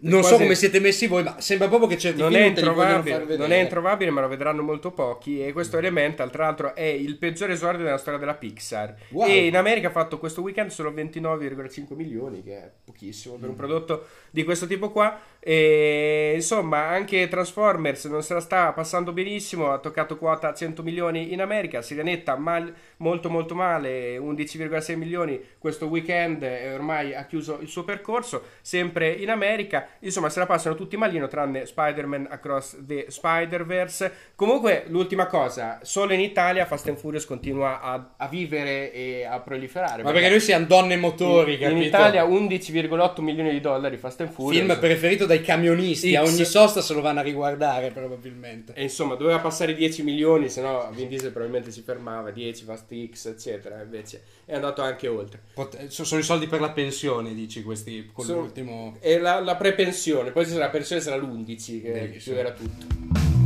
non so come siete messi voi, ma sembra proprio che certi non film è introvabile, non è introvabile, ma lo vedranno molto pochi. E questo Elemental, tra l'altro, è il peggiore esordio della storia della Pixar. Wow. E in America ha fatto questo weekend solo 29,5 milioni, che è pochissimo per un mm. prodotto di questo tipo qua. E insomma, anche Transformers non se la sta passando benissimo. Ha toccato quota 100 milioni in America. Sirenetta mal, molto, molto male, 11,6 milioni questo weekend. E ormai ha chiuso il suo percorso, sempre in America. Insomma, se la passano tutti malino, tranne Spider-Man Across the Spider-Verse. Comunque, l'ultima cosa, solo in Italia Fast and Furious continua a, a vivere e a proliferare. Ma perché noi siamo donne motori, in, in Italia 11,8 milioni di dollari Fast and Furious. Film preferito dai camionisti, X. a ogni sosta se lo vanno a riguardare probabilmente. E insomma, doveva passare 10 milioni, se no Vin Diesel probabilmente si fermava, 10, Fast X, eccetera. Invece è andato anche oltre. Pot- sono i soldi per la pensione, dici questi, con so, l'ultimo... E la, la pre-pensione, poi se la pensione sarà l'11 che chiuderà tutto.